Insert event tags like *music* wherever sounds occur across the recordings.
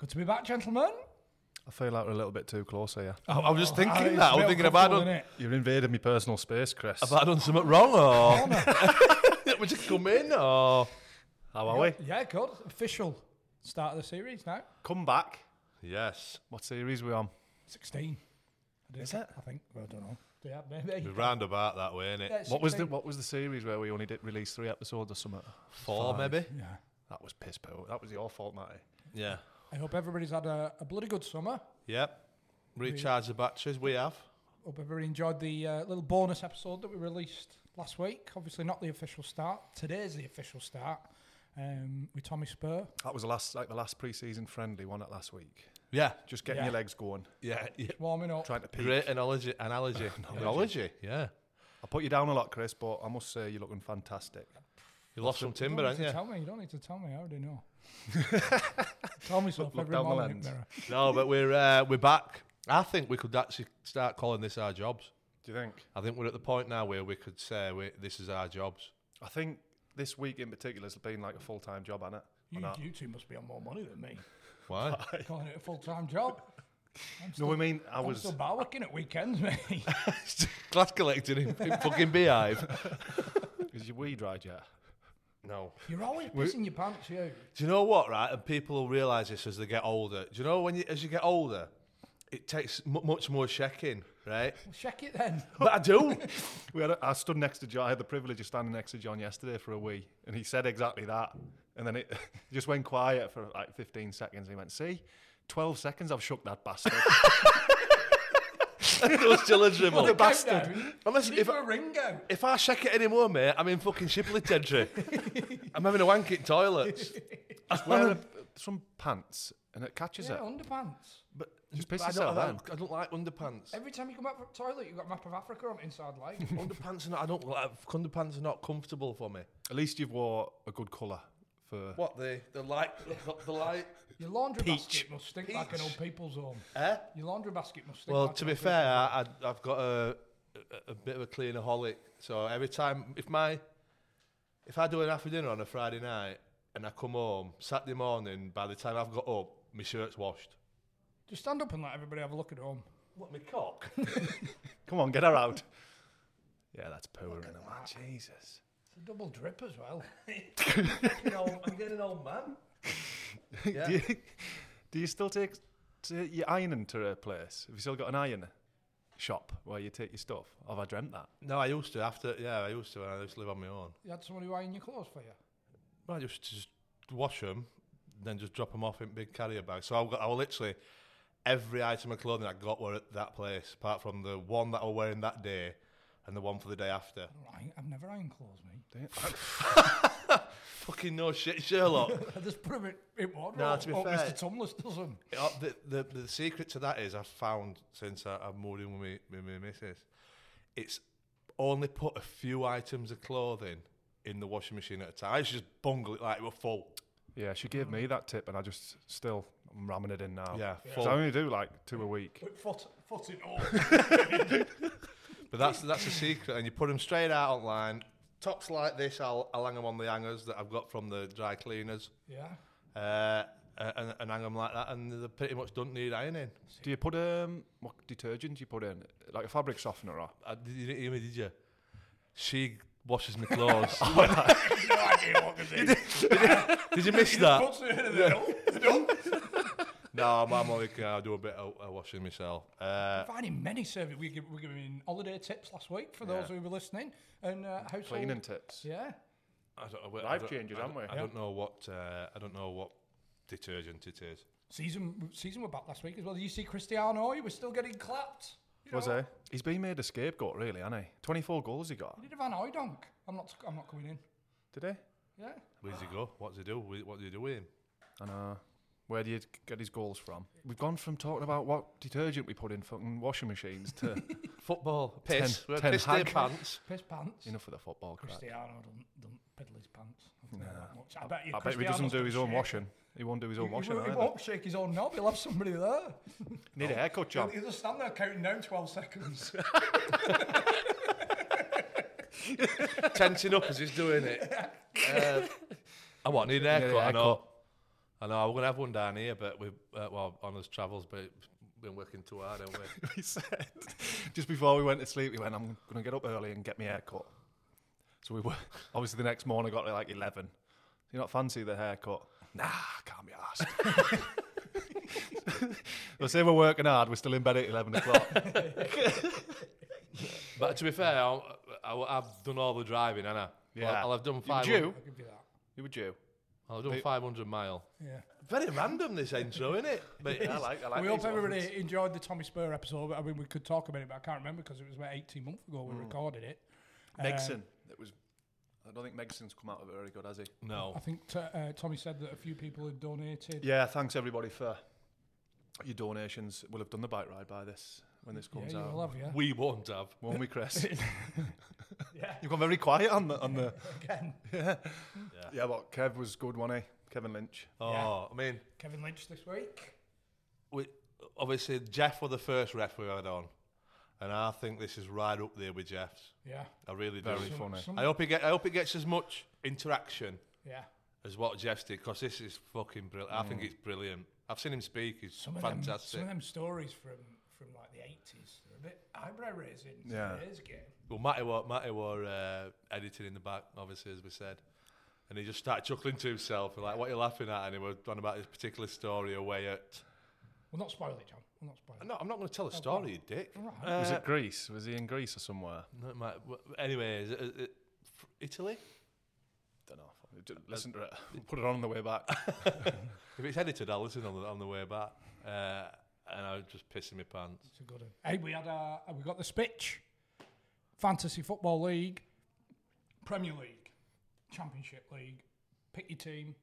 Good to be back, gentlemen. I feel like we're a little bit too close here. I, I was just oh, thinking Oh, it's that. I a was thinking about uncomfortable, done, innit? You've invaded my personal space, Chris. have I done something wrong or would *laughs* you come in or How are we? Yeah, good. Official start of the series now. Come back. yes? What series are we on? 16. I did Is it? I think. Well, I don't know. Yeah, maybe. We're round about that way, innit? Yeah, What was the What was the series where we only did release three episodes or something? Four maybe. Yeah. That was piss poor. That was your fault, Matty. Yeah. I hope everybody's had a, a bloody good summer. Yep. Recharge the batteries. We have. Hope everybody enjoyed the uh, little bonus episode that we released last week. Obviously, not the official start. Today's the official start um, with Tommy Spurr. That was the last, like the last pre-season friendly one at last week. Yeah. Just getting Yeah. your legs going, Yeah. yeah. Warming up. trying to peak. Great analogy. *laughs* Analogy. analogy. Yeah. I put you down a lot, Chris, but I must say you're looking fantastic. You lost some you timber, don't need haven't to you? tell me. You don't need to tell me. I already know. Tell me stuff look every down the lens. No, but we're uh, we're back. I think we could actually start calling this our jobs. Do you think? I think we're at the point now where we could say we, this is our jobs. I think this week in particular has been like a full time job, hasn't it? You, not? you two must be on more money than me. Why? *laughs* Calling it a full time job. *laughs* I'm still, No, I mean I I'm was. still bar working at weekends, *laughs* mate. Glass collecting in, in fucking beehive. Is your weed right yet? No. You're always pissing your pants, you. Do you know what, right? And people will realise this as they get older. Do you know when you, as you get older, it takes m- much more checking, right? Well, check it then. *laughs* but I do. *laughs* We had a, I stood next to John. I had the privilege of standing next to John yesterday for a wee, and he said exactly that. And then it *laughs* just went quiet for like 15 seconds. He went, "See, 12 seconds. I've shook that bastard." It was still a. The bastard. Unless If if, a Ringo. if I check it anymore, mate, I'm in fucking Shipley territory. *laughs* I'm having a wank in toilets. *laughs* Just wear a, some pants, and it catches Yeah, it. underpants. But Just piss I yourself don't, I don't, I don't like underpants. Every time you come out from the toilet, you've got a map of Africa on inside leg. *laughs* underpants are not. I don't like. Underpants are not comfortable for me. At least you've wore a good colour for. What the the light the, *laughs* the light? Your laundry Peach. basket must stink like an old people's home. Eh? Your laundry basket must stink Well, like to an be old fair, people's I, I, I've got a, a, a bit of a cleanaholic. So every time, if my, if I do an after dinner on a Friday night and I come home Saturday morning, by the time I've got up, my shirt's washed. Just stand up and let everybody have a look at home. What my cock? *laughs* Come on, get her out. Yeah, that's poor. Isn't it? Jesus. It's a double drip as well. *laughs* you know, I'm getting an old man. Yeah. *laughs* do, you, do you still take to your ironing to a place? Have you still got an iron shop where you take your stuff? Have I dreamt that? No, I used to after. Yeah, I used to. when I used to live on my own. You had somebody iron your clothes for you. Well, I used to just wash them, then just drop them off in big carrier bags. So I've got, I will literally every item of clothing I got were at that place, apart from the one that I was wearing that day and the one for the day after. Right, I've never ironed clothes, mate. *laughs* Fucking no shit, Sherlock. *laughs* I just put them in, in wardrobe. No, to be oh, fair- Mr. Tumless does them. The, the the secret to that is I've found since I, I've moved in with me with my missus, it's only put a few items of clothing in the washing machine at a time. I used to just bungle it like it was full. Yeah, she gave me that tip, and I just still I'm ramming it in now. Yeah, 'Cause full. I only do like two a week. Put foot, foot in all. *laughs* But that's that's a secret, and you put them straight out online. Tops like this, I'll, I'll hang them on the hangers that I've got from the dry cleaners, yeah. uh, and, and hang them like that, and they pretty much don't need ironing. Do you put um what detergent do you put in? Like a fabric softener or? I, did you didn't hear me, did you? She washes my clothes. *laughs* *laughs* no idea what to *laughs* do. Did you miss that? No, I'm, I'm only I do a bit of uh, washing myself. Uh, Finding many service. We give, we're giving holiday tips last week for those Yeah. who were listening, and uh, household Cleaning tips. Yeah, I don't know. I Life don't- changes, I aren't don't- we? I Yeah. don't know what uh, I don't know what detergent it is. season season were back last week as well. Did you see Cristiano? He was still getting clapped. You Was know, he? He's been made a scapegoat, really, hasn't he? 24 goals he got. He did a Van Hooijdonk. I'm not. I'm not coming in. Did he? Yeah. Where does he go? What does he do? What do you do with him? I know. Where do you get his goals from? We've gone from talking about what detergent we put in fucking washing machines to *laughs* Football, piss, Ten- We're ten piss their pants. Piss pants. enough for the football crap. Cristiano don't, don't piddle his pants. I'll tell you that much. I bet you. I bet if he doesn't do his own shake. washing, he won't do his own he washing won't- he won't shake his own knob. He'll have somebody there. *laughs* Need a haircut, John. He'll, he'll just stand there counting down 12 seconds. *laughs* Tensing up as he's doing it. Uh, I want need an haircut. I know. Haircut. I know. We're gonna have one down here, but we uh, well on his travels, but it's been working too hard, haven't we? *laughs* he said just before we went to sleep, we went, "I'm going to get up early and get my haircut." So we were *laughs* obviously the next morning. Got like eleven. You not fancy the haircut? Nah, can't be asked. *laughs* They'll say we're working hard. We're still in bed at eleven o'clock. But to be fair, I'll, I, have done all the driving, and I. Yeah. I'll, I'll have done You five. due? I'll give you that. You were due. I'll have done 500 mile. Yeah. Very random this intro, isn't it? *laughs* But I like. I like. we hope everybody ones. enjoyed the Tommy Spurr episode. I mean, we could talk about it, but I can't remember because it was about 18 months ago we recorded it. Um, Megson. It was. I don't think Megson's come out of it very good, has he? no. I think t- uh, Tommy said that a few people had donated. Yeah. Thanks everybody for your donations. We'll have done the bike ride by this when this comes you out. will have, yeah. We won't have. Won't we, Chris? *laughs* *laughs* yeah. *laughs* You've gone very quiet on the on the. *laughs* Again, Yeah. Yeah, but Kev was good, wasn't he? Kevin Lynch. Oh, I mean, Kevin Lynch this week. we, obviously Jeff was the first ref we had on, and I think this is right up there with Jeff's. Yeah. I really do. Very Some- funny. some- I hope he get. I hope it gets as much interaction yeah. as what Jeff's did, because this is fucking brilliant. I think mm. it's brilliant. I've seen him speak. He's Some of, them, fantastic. some of them stories from, from like the 80s, they're a bit eyebrow raising. Yeah. It is game. Well, Matty were, Matty were uh, editing in the back, obviously, as we said. And he just started chuckling to himself, like, what are you laughing at? And he was on about this particular story away at. We'll not spoil it, John. We'll not spoil it. No, I'm not going to tell a story, you dick. All right. was Uh, it Greece? Was he in Greece or somewhere? No, it might, anyway, is it, is it Italy? Don't know. J- Listen to it. Put it on on the way back. *laughs* If it's edited, I'll listen on the, on the way back. Uh, and I was just pissing my pants. It's a good one. Hey, we had uh, we got the Spitch Fantasy Football League, Premier League, Championship League. Pick your team.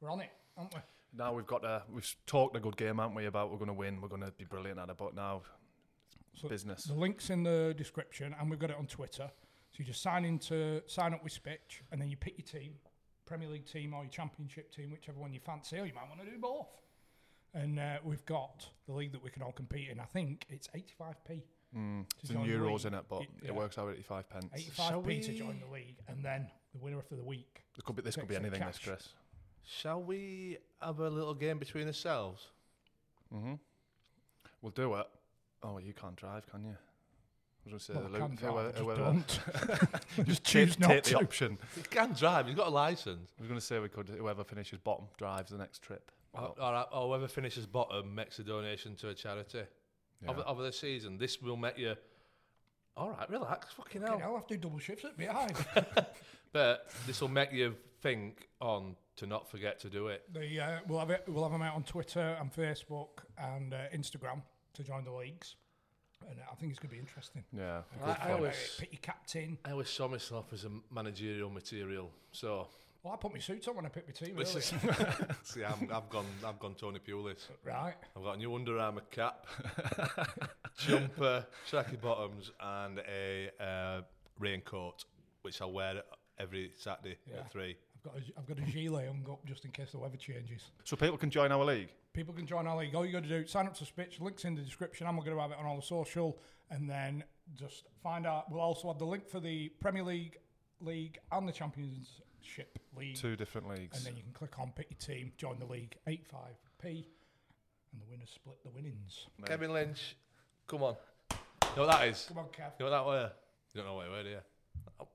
We're on it, aren't we? now we've got a. We've talked a good game, haven't we? About we're going to win. We're going to be brilliant at it. But now, So business. The link's in the description, and we've got it on Twitter. So you just sign into sign up with Spitch, and then you pick your team, Premier League team or your Championship team, whichever one you fancy. Or you might want to do both. And uh, we've got the league that we can all compete in. I think it's 85p. Mm, to it's in join the euros league. in it, but It- it works out at 85 pence. 85p to join the league, and then the winner of the week. This could be, this could be anything, this. Chris. Shall we have a little game between ourselves? Mm-hmm. We'll do it. Oh, you can't drive, can you? I was going to say, drive, whoever, just whoever, don't. *laughs* *laughs* just choose take, not take the option. He can drive, he's got a license. I was going to say we could. Whoever finishes bottom drives the next trip. Or, or, or whoever finishes bottom makes a donation to a charity. Yeah. Over, over the season, this will make you. All right, relax, fucking Okay, hell. I'll have to do double shifts at behind. *laughs* But this will make you think on to not forget to do it. the, uh, we'll have it. We'll have them out on Twitter and Facebook and uh, Instagram to join the leagues, and I think it's going to be interesting. Yeah. I, good I fun. always, Pick your captain. I always saw myself as a managerial material. So Well, I put my suit on when I pick my team. this Really. is *laughs* see, I'm, I've gone, I've gone Tony Pulis. right. I've got a new Under Armour cap, jumper, tracky bottoms, and a uh, raincoat, which I'll wear every Saturday Yeah. at three. I've got a, I've got a gilet hung up just in case the weather changes. So people can join our league. People can join our league. All you got to do, is sign up to Spitch. Links in the description. I'm going to have it on all the social, and then just find out. We'll also have the link for the Premier League, League, and the Championship League. Two different leagues. And then you can click on pick your team, join the league, 85p, and the winners split the winnings. Kevin Lynch, come on. You know what that is? Come on, Kev. You know what that were? You don't know what it were, do you?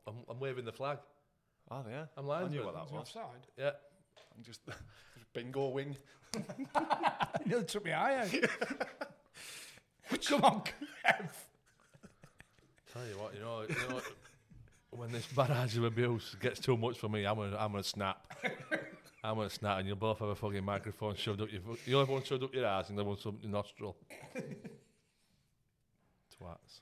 I'm, I'm waving the flag. Oh, yeah. I'm I linesman. knew what that Was was. offside? Yeah. I'm just *laughs* bingo wing. *laughs* It nearly took me eye out. *laughs* Come on, Kev. Tell you what, you know, you know when this barrage of abuse gets too much for me, I'm gonna, I'm gonna snap. *laughs* I'm gonna snap, and you'll both have a fucking microphone shoved up your. fu- You'll have one shoved up your ass, and the other one shoved up your nostril. *laughs* Twats.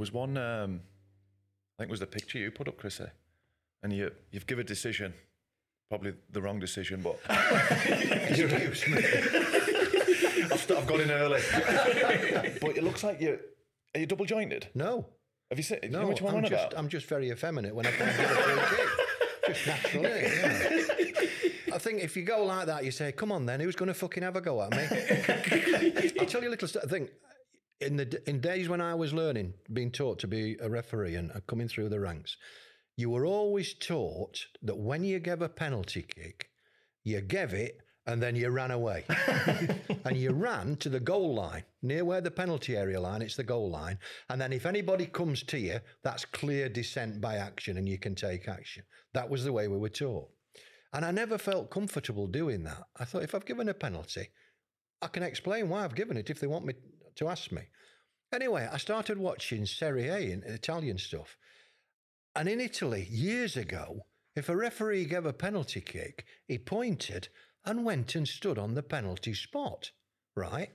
Was one, um, I think it was the picture you put up, Chrissy, and you, you've given a decision, probably the wrong decision, but *laughs* excuse me. I've, st- I've got in early. but it looks like you, are you double jointed? No. Have you seen, No, know which one I'm just, about? I'm just very effeminate when I come to the free. Just naturally, yeah. *laughs* I think if you go like that, you say, "Come on, then, who's going to fucking have a go at me?" *laughs* I'll tell you a little st- thing. In the in days when I was learning, being taught to be a referee and coming through the ranks, you were always taught that when you gave a penalty kick, you gave it and then you ran away. *laughs* and you ran to the goal line, near where the penalty area line, it's the goal line. And then if anybody comes to you, that's clear dissent by action and you can take action. That was the way we were taught. And I never felt comfortable doing that. I thought if I've given a penalty, I can explain why I've given it if they want me to ask me. Anyway, I started watching Serie A and Italian stuff. And in Italy, years ago, if a referee gave a penalty kick, he pointed and went and stood on the penalty spot, right?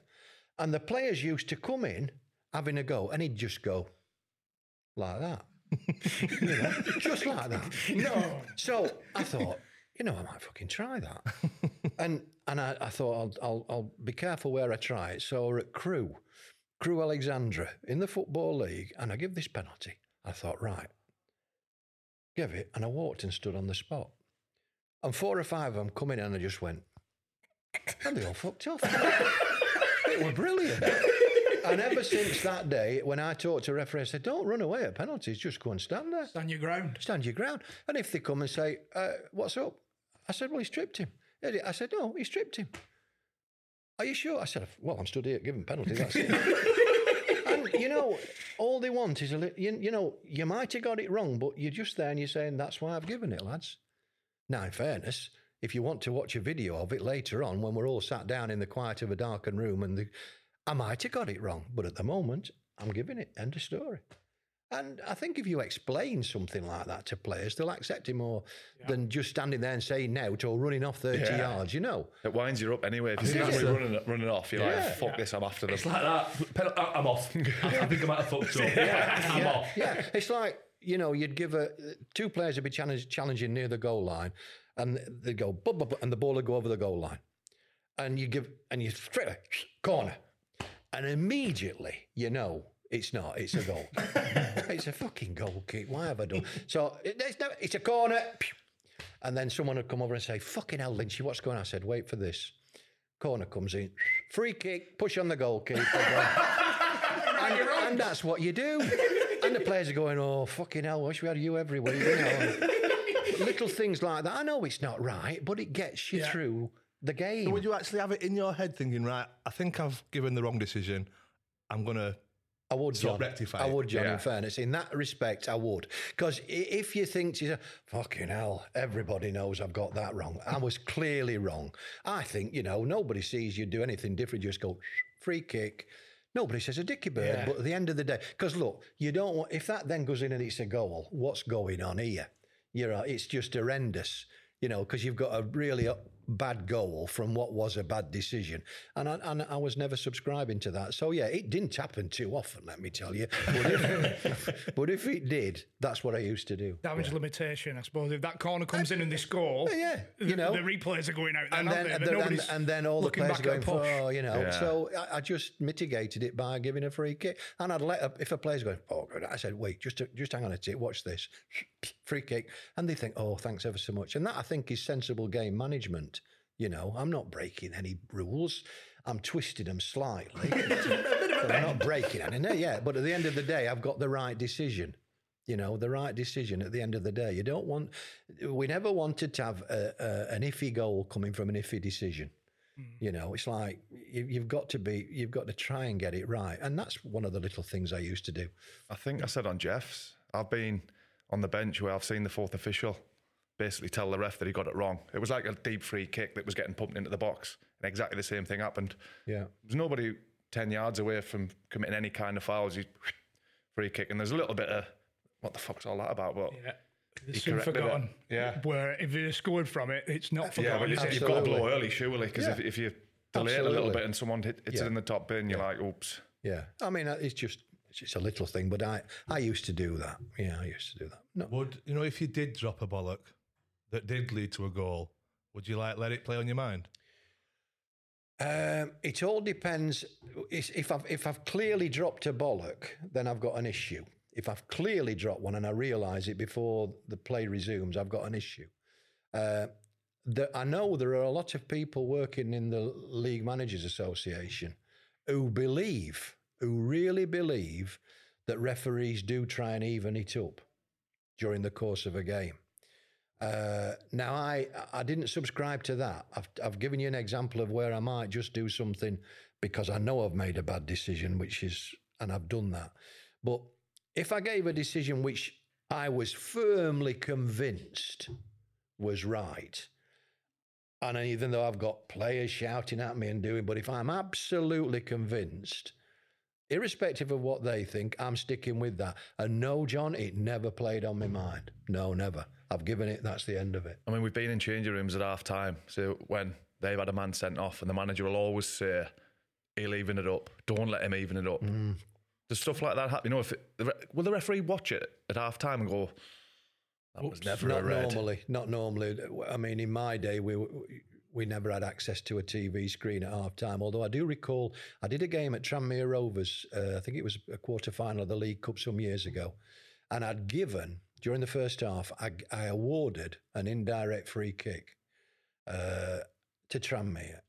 And the players used to come in having a go, and he'd just go like that. *laughs* you know, just like that. No. *laughs* So I thought, you know, I might fucking try that. *laughs* and and I, I thought I'll, I'll I'll be careful where I try it. So we're at Crewe, Crewe Alexandra in the football league, and I give this penalty. I thought, right, give it, and I walked and stood on the spot. And four or five of them come in, and I just went, and they all fucked off. *laughs* it were brilliant. And ever since that day, when I talked to referees, I said, "Don't run away at penalties. Just go and stand there." Stand your ground. stand your ground. And if they come and say, uh, "What's up?" I said, "Well, he stripped him." I said, "No, he stripped him." Are you sure? I said, "Well, I'm stood here giving penalty." That's it. *laughs* and you know, all they want is a little. You, you know, you might have got it wrong, but you're just there and you're saying, "That's why I've given it, lads." Now, in fairness, if you want to watch a video of it later on, when we're all sat down in the quiet of a darkened room, and the, I might have got it wrong, but at the moment, I'm giving it. End of story. And I think if you explain something like that to players, they'll accept it more than just standing there and saying no or running off 30 Yeah. yards, you know. It winds you up anyway. If you see Yeah. somebody running, running off, you're Yeah. like, fuck this, I'm after them. It's like that. Pen- I- I'm off. *laughs* I think I might have fucked up. yeah. I'm yeah, off. yeah, it's like, you know, you'd give a two players would be challenging near the goal line and they'd go, bub, bub, bub, and the ball would go over the goal line. And you give, and you straight away, corner. And immediately, you know, it's not, it's a goal. *laughs* it's a fucking goal kick. Why have I done? So it, it's, no, it's a corner. And then someone would come over and say, fucking hell, Lynchy, what's going on? I said, wait for this. Corner comes in, free kick, push on the goalkeeper. and, *laughs* and that's what you do. And the players are going, oh, fucking hell, wish we had you every week. You know? Little things like that. I know it's not right, but it gets you Yeah. through the game. Would you actually have it in your head thinking, right, I think I've given the wrong decision. I'm going to. I would, John. rectify I would, John, Yeah. in fairness. In that respect, I would. Because if you think, to yourself, fucking hell, everybody knows I've got that wrong. I was clearly wrong. I think, you know, nobody sees you do anything different. You just go, free kick. Nobody says a dicky bird. But at the end of the day, because look, you don't want, if that then goes in and it's a goal, what's going on here? You know, it's just horrendous. You know, because you've got a really uh, bad goal from what was a bad decision, and I, and I was never subscribing to that. So yeah, it didn't happen too often, let me tell you. But if, *laughs* but if it did, that's what I used to do. Damage limitation, I suppose. If that corner comes in and they uh, score, uh, Yeah, you the, know. the replays are going out. and then, then aren't and, they? But then- and then all the players are going, at oh, you know. Yeah. So I, I just mitigated it by giving a free kick, and I'd let a, if a player's going, oh, good. I said, wait, just just hang on a tick, watch this, *laughs* free kick, and they think, oh, thanks ever so much, and that I think is sensible game management. You know, I'm not breaking any rules. I'm twisting them slightly. *laughs* but I'm not breaking any. No, yeah, but at the end of the day, I've got the right decision. You know, the right decision at the end of the day. You don't want. We never wanted to have a, a, an iffy goal coming from an iffy decision. You know, it's like you, you've got to be, you've got to try and get it right, and that's one of the little things I used to do. I think I said on Jeff's, I've been on the bench where I've seen the fourth official basically tell the ref that he got it wrong. It was like a deep free kick that was getting pumped into the box, and exactly the same thing happened. Yeah. There's nobody 10 yards away from committing any kind of fouls. He's *sniffs* free kick, and there's a little bit of what the fuck's all that about? But Yeah. It's He soon corrected it. forgotten. Yeah. Where if you scored from it, it's not forgotten. yeah, forgotten. but is you've got to blow early, surely, because if, Yeah. if you delay it a little bit and someone hits Yeah. it in the top bin, you're like, oops. Yeah, I mean, uh, it's just it's just a little thing, but I I used to do that. Yeah, I used to do that. No, Would you know if you did drop a bollock that did lead to a goal? Would you like let it play on your mind? um, it all depends. If I've if I've clearly dropped a bollock, then I've got an issue. If I've clearly dropped one and I realise it before the play resumes, I've got an issue. Uh, the, I know there are a lot of people working in the League Managers Association who believe, who really believe, that referees do try and even it up during the course of a game. Uh, now, I I didn't subscribe to that. I've I've given you an example of where I might just do something because I know I've made a bad decision, which is, and I've done that. But if I gave a decision which I was firmly convinced was right, and even though I've got players shouting at me and doing, but if I'm absolutely convinced, irrespective of what they think, I'm sticking with that. And no, John, it never played on my mind. No, never. I've given it. That's the end of it. I mean, we've been in changing rooms at half time. So when they've had a man sent off, and the manager will always say, he'll even it up. Don't let him even it up. Does stuff like that happen? You know, if it, will the referee watch it at half time and go, that was never not a red? normally. Not normally. I mean, in my day, we we never had access to a TV screen at half time. Although I do recall, I did a game at Tranmere Rovers. Uh, I think it was a quarter final of the League Cup some years ago, and I'd given during the first half. I, I awarded an indirect free kick uh, to Tranmere.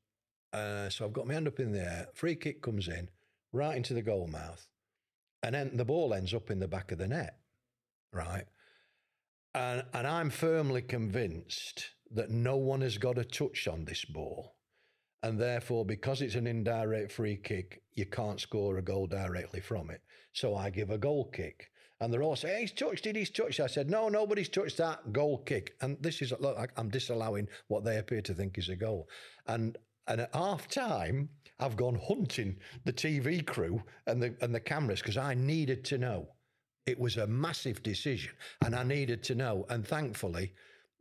Uh, so I've got my hand up in the air. Free kick comes in right into the goal mouth, and then the ball ends up in the back of the net. Right. And, and I'm firmly convinced that no one has got a touch on this ball. And therefore, because it's an indirect free kick, you can't score a goal directly from it. So I give a goal kick. And they're all saying, he's touched it, he's touched it. I said, no, nobody's touched that goal kick. And this is, look, I'm disallowing what they appear to think is a goal. And and at half time, I've gone hunting the TV crew and the and the cameras because I needed to know. It was a massive decision, and I needed to know. And thankfully,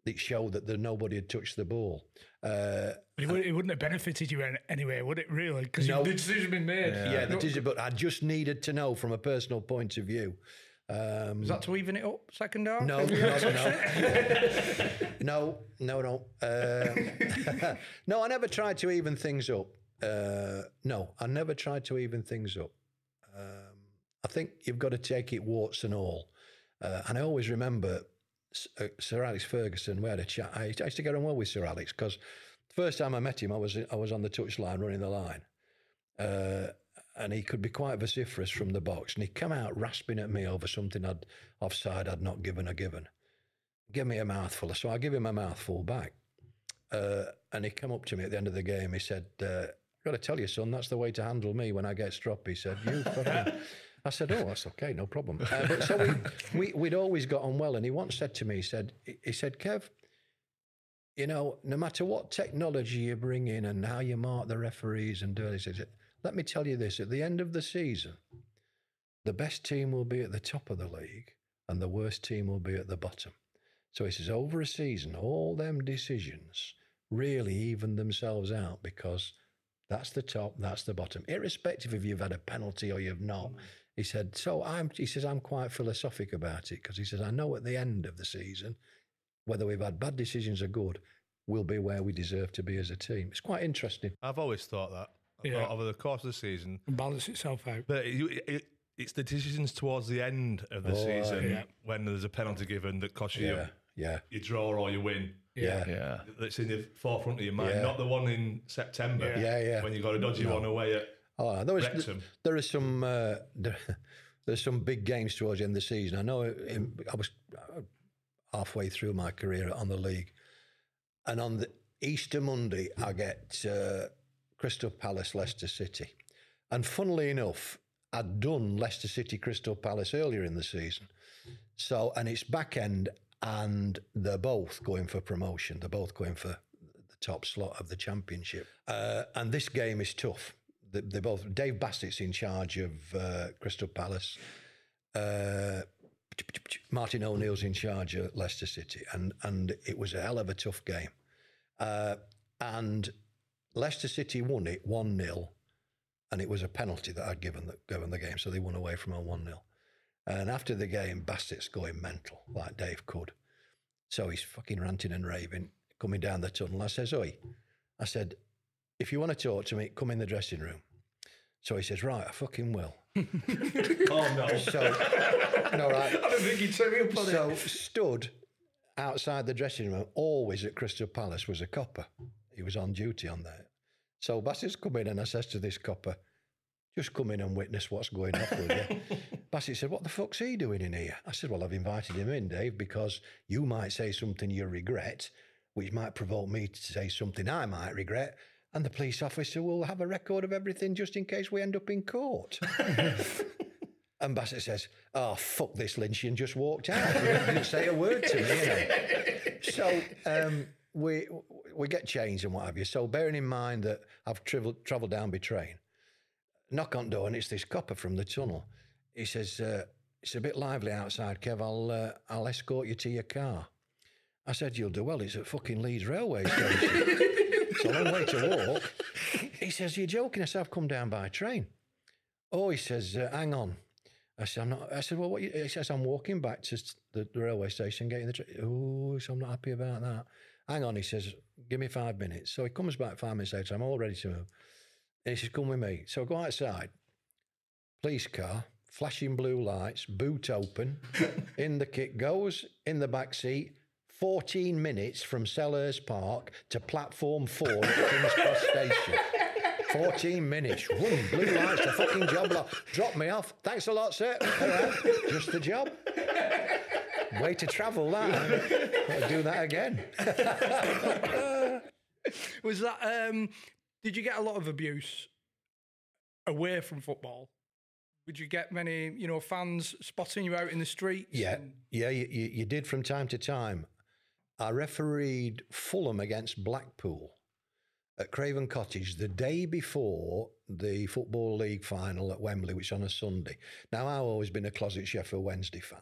it showed that there nobody had touched the ball. Uh, it, would, it wouldn't have benefited you anyway, would it? Really? Because No. the decision had been made. yeah, the decision, but I just needed to know from a personal point of view. Um, Is that to even it up? Second half? No, no, no, *laughs* no, no, no. Uh, *laughs* no, I never tried to even things up. Uh, no, I never tried to even things up. Um, I think you've got to take it warts and all. Uh, and I always remember uh, Sir Alex Ferguson. We had a chat. I, I used to get on well with Sir Alex because the first time I met him, I was I was on the touchline running the line. And he could be quite vociferous from the box. And he come out rasping at me over something I'd offside I'd not given a given. Give me a mouthful. So I give him a mouthful back. Uh, and he come up to me at the end of the game. He said, uh, "Got to tell you, son, that's the way to handle me when I get stroppy." He said, "You." fucking-" I said, "Oh, that's okay, no problem." Uh, but so we, we we'd always got on well. And he once said to me, he said, "He said, Kev, you know, no matter what technology you bring in and how you mark the referees and do this, let me tell you this: at the end of the season, the best team will be at the top of the league, and the worst team will be at the bottom." So he says, over a season, all them decisions really even themselves out because that's the top, that's the bottom, irrespective if you've had a penalty or you've not. Mm. He said, so I'm. He says I'm quite philosophic about it because he says I know at the end of the season, whether we've had bad decisions or good, we'll be where we deserve to be as a team. It's quite interesting. I've always thought that. I Yeah. over the course of the season, Balance itself out. but it, it, it's the decisions towards the end of the Oh, season yeah. when there's a penalty given that costs you Yeah, yeah. you draw or you win. Yeah. Yeah. that's in the forefront of your mind, Yeah. not the one in September. Yeah, yeah. When you got a dodgy one away at Oh, there was Wrexham. there are some uh, there, there's some big games towards the end of the season. I know in, I was uh, halfway through my career on the league, and on the Easter Monday I get uh, Crystal Palace Leicester City, and funnily enough, I'd done Leicester City Crystal Palace earlier in the season, so and it's back end, and they're both going for promotion. They're both going for the top slot of the championship. Uh, and this game is tough. They, both. Dave Bassett's in charge of uh, Crystal Palace. Uh, Martin O'Neill's in charge of Leicester City, and and it was a hell of a tough game. Uh, and Leicester City won it one 0 and it was a penalty that I'd given the, given the game, so they won away from a one 0 And after the game, Bassett's going mental like Dave could. So he's fucking ranting and raving, coming down the tunnel. I says, Oi, I said, if you want to talk to me, come in the dressing room. So he says, Right, I fucking will. *laughs* *laughs* Oh no. So, no, right. *laughs* I don't think he'd turn me up on So it. stood outside the dressing room, always at Crystal Palace, was a copper. He was on duty on that. So Bassett's come in and I says to this copper, just come in and witness what's going on with you. *laughs* Bassett said, What the fuck's he doing in here? I said, Well, I've invited him in, Dave, because you might say something you regret, which might provoke me to say something I might regret. And the police officer will have a record of everything just in case we end up in court. *laughs* And Bassett says, "Oh fuck this, Lynchy," and just walked out. He didn't say a word to me. You *laughs* know? So um, we we get changed and what have you. So bearing in mind that I've travelled travelled down by train, knock on door and it's this copper from the tunnel. He says, uh, "It's a bit lively outside, Kev. I'll uh, I'll escort you to your car." I said, "You'll do well. It's at fucking Leeds railway station. *laughs* it's a long way to walk." He says, "You're joking?" I said, "I've come down by train." Oh, he says, uh, "Hang on." I said, I'm not. I said, well, what? You, he says, I'm walking back to the, the railway station, getting the. train. oh, so I'm not happy about that. Hang on, he says, give me five minutes. So he comes back five minutes later. I'm all ready to move. And he says, come with me. So I go outside. Police car, flashing blue lights, boot open. *laughs* in the kit goes in the back seat. 14 minutes from Selhurst Park to platform four at King's Cross Station. 14 minutes. Blue lights, the fucking job lot. Drop me off. Thanks a lot, sir. Right. Just the job. Way to travel that. I'll do that again. *laughs* Was that? Um, did you get a lot of abuse away from football? Would you get many, you know, fans spotting you out in the streets? Yeah, and- yeah, you, you, you did from time to time. I refereed Fulham against Blackpool at Craven Cottage the day before the Football League final at Wembley, which was on a Sunday. Now, I've always been a closet Sheffield Wednesday fan.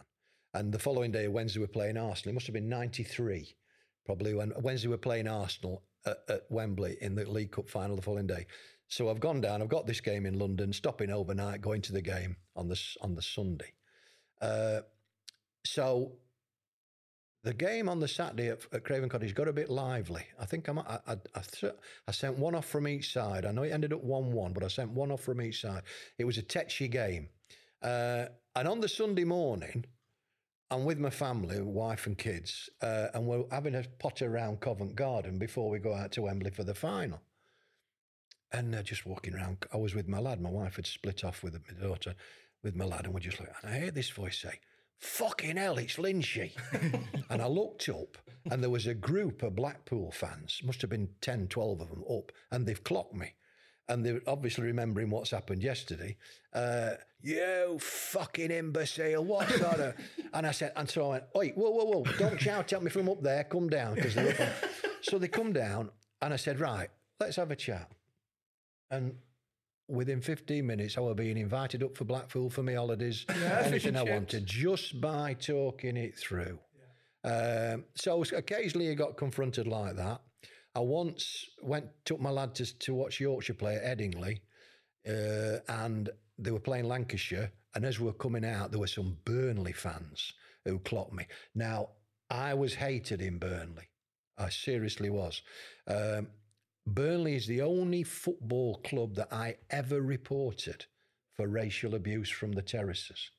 And the following day, Wednesday, we're playing Arsenal. It must have been 93, probably, when Wednesday we were playing Arsenal at, at Wembley in the League Cup final the following day. So I've gone down, I've got this game in London, stopping overnight, going to the game on the, on the Sunday. Uh, so the game on the Saturday at, at Craven Cottage got a bit lively. I think I'm, I, I, I, I sent one off from each side. I know it ended up 1 1, but I sent one off from each side. It was a tetchy game. Uh, and on the Sunday morning, I'm with my family, wife and kids, uh, and we're having a potter around Covent Garden before we go out to Wembley for the final. And uh, just walking around, I was with my lad. My wife had split off with my daughter, with my lad, and we're just like, and I heard this voice say, fucking hell, it's Lynchy. *laughs* and I looked up, and there was a group of Blackpool fans, must have been 10, 12 of them up, and they've clocked me. And they're obviously remembering what's happened yesterday. Uh, you fucking imbecile, what sort of. *laughs* And I said, and so I went, Oi, whoa, whoa, whoa, don't shout at me from up there, come down. Because they're up. *laughs* So they come down, and I said, Right, let's have a chat. And within 15 minutes, I was being invited up for Blackpool for my holidays, *laughs* Yeah, anything I wanted, just by talking it through. Um, so occasionally you got confronted like that. I once went took my lad to, to watch Yorkshire play at Headingley, uh, and they were playing Lancashire. And as we were coming out, there were some Burnley fans who clocked me. Now I was hated in Burnley. I seriously was. Um, Burnley is the only football club that I ever reported for racial abuse from the terraces.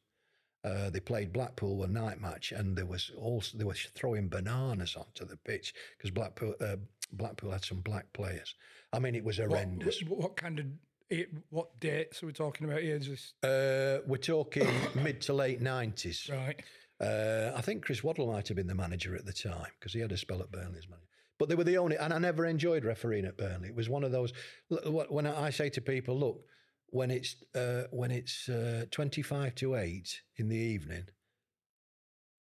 Uh, they played Blackpool a night match, and there was also they were throwing bananas onto the pitch because Blackpool uh, Blackpool had some black players. I mean, it was horrendous. what, what kind of it, what dates are we talking about here? Just Uh, we're talking *coughs* mid to late nineties. right. Uh, I think Chris Waddle might have been the manager at the time because he had a spell at Burnley as manager. But they were the only, and I never enjoyed refereeing at Burnley. It was one of those. When I say to people, look, when it's uh, when it's uh, twenty five to eight in the evening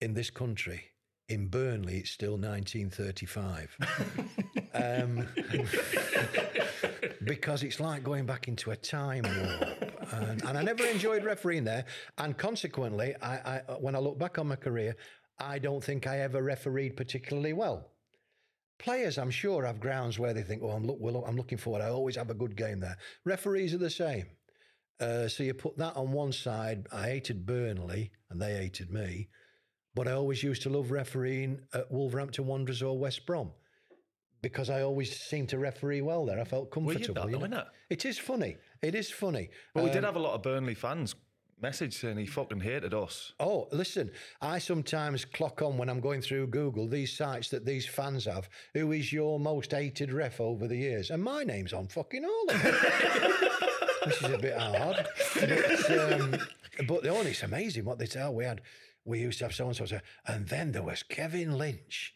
in this country, in Burnley, it's still nineteen thirty five. *laughs* *laughs* um, *laughs* because it's like going back into a time warp. And, and I never enjoyed refereeing there. And consequently, I, I, when I look back on my career, I don't think I ever refereed particularly well. Players, I'm sure, have grounds where they think, "Oh, I'm, look, well, I'm looking forward. I always have a good game there." Referees are the same. Uh, so you put that on one side. I hated Burnley, and they hated me, but I always used to love refereeing at Wolverhampton Wanderers or West Brom because I always seemed to referee well there. I felt comfortable. that, you though, know. innit? It is funny. It is funny. But we Um, did have a lot of Burnley fans message saying he fucking hated us. Oh, listen, I sometimes clock on when I'm going through Google these sites that these fans have. Who is your most hated ref over the years? And my name's on fucking all of them. *laughs* Which is a bit hard. But, um, but oh, it's amazing what they tell. We had, we used to have so and so, and then there was Kevin Lynch.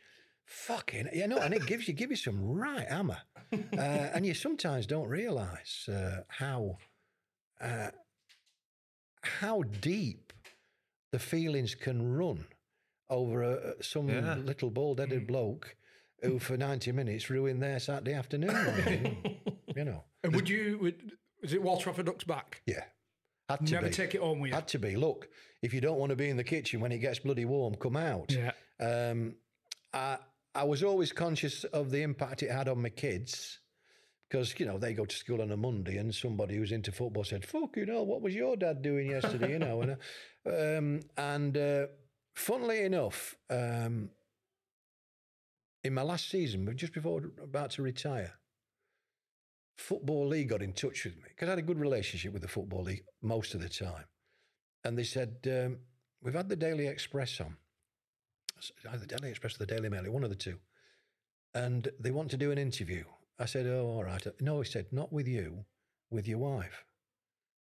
Fucking, you know, and it gives you give you some right hammer, *laughs* uh, and you sometimes don't realise uh, how uh, how deep the feelings can run over a, some Yeah. little bald-headed bloke who, for ninety minutes, ruined their Saturday afternoon. *laughs* you know, And would you? Would, is it Walter Trafford Ducks back? yeah, had to Never be. take it home with you. Had to be. Look, if you don't want to be in the kitchen when it gets bloody warm, come out. Yeah. Um, I I was always conscious of the impact it had on my kids because you know they go to school on a Monday and somebody who's into football said, "Fuck you know, what was your dad doing yesterday?" You know, and uh, um, and uh, funnily enough, um, in my last season, just before about to retire, Football League got in touch with me because I had a good relationship with the Football League most of the time. And they said, um, We've had the Daily Express on, either the Daily Express or the Daily Mail, one of the two. And they want to do an interview. I said, Oh, all right. No, he said, Not with you, with your wife.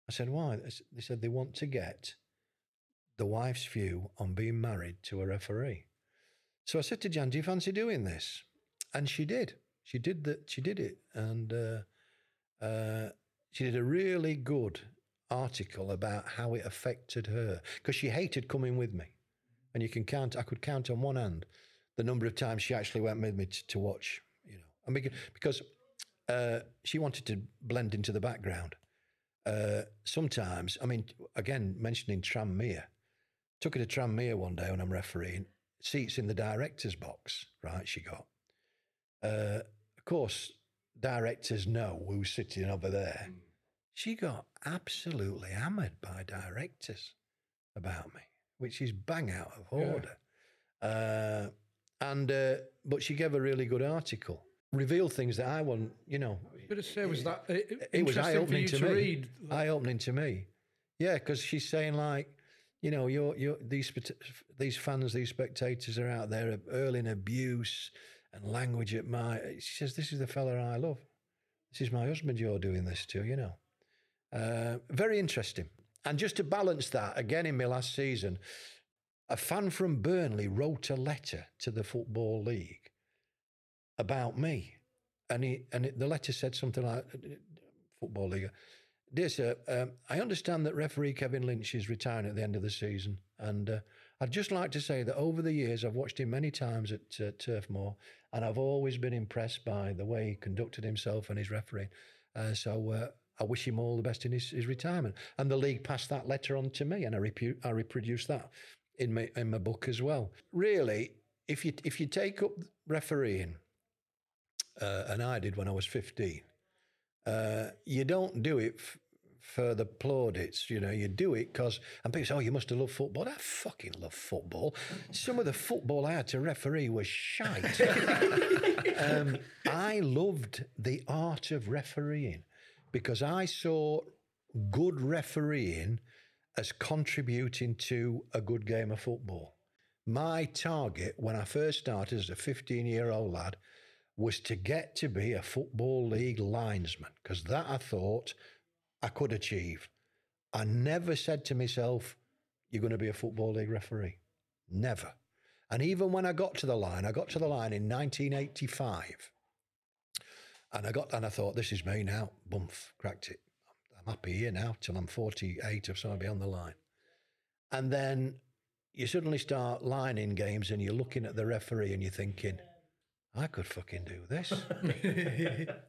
I said, Why? They said they want to get the wife's view on being married to a referee. So I said to Jan, "Do you fancy doing this?" And she did. She did that. She did it, and uh, uh, she did a really good article about how it affected her because she hated coming with me, and you can count. I could count on one hand the number of times she actually went with me to, to watch. You know, and because, because uh, she wanted to blend into the background. Uh, sometimes, I mean, again, mentioning Tranmere, took her to Tranmere one day when I'm refereeing. Seats in the director's box, right? She got. Uh, of course, directors know who's sitting over there. She got absolutely hammered by directors about me, which is bang out of order. Uh, and uh, but she gave a really good article, revealed things that I want. You know, But say was that it, it was eye opening to, to me. read? Eye opening to me. Yeah, because she's saying like, you know, you're you're these these fans, these spectators are out there hurling abuse and language at my. She says, "This is the fella I love. This is my husband. You're doing this to, you know." Uh, very interesting. And just to balance that, again in my last season, a fan from Burnley wrote a letter to the Football League about me. And, he, and the letter said something like Football League. Dear sir, um, I understand that referee Kevin Lynch is retiring at the end of the season. And uh, I'd just like to say that over the years, I've watched him many times at uh, Turf Moor, and I've always been impressed by the way he conducted himself and his refereeing. Uh, so uh, I wish him all the best in his, his retirement. And the league passed that letter on to me, and I, repu- I reproduced that in my in my book as well. Really, if you if you take up refereeing, uh, and I did when I was fifteen, uh, you don't do it f- for the plaudits. You know, you do it because and people say, "Oh, you must have loved football." I fucking love football. Some of the football I had to referee was shite. *laughs* um, I loved the art of refereeing because I saw good refereeing as contributing to a good game of football. My target when I first started as a 15 year old lad was to get to be a Football League linesman because that I thought I could achieve. I never said to myself, You're going to be a Football League referee. Never. And even when I got to the line, I got to the line in 1985. And I got and I thought, This is me now. Bump, cracked it. I'm happy here now till I'm 48 or so I'll be on the line. And then you suddenly start lining games and you're looking at the referee and you're thinking, I could fucking do this.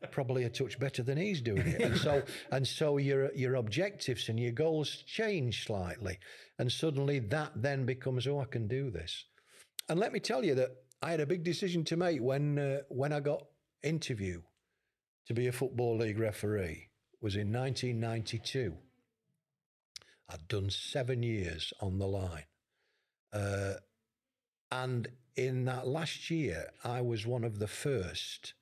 *laughs* Probably a touch better than he's doing it. And so and so your your objectives and your goals change slightly. And suddenly that then becomes, oh, I can do this. And let me tell you that I had a big decision to make when uh, when I got interview to be a football league referee was in 1992. I'd done seven years on the line. Uh, and in that last year, I was one of the first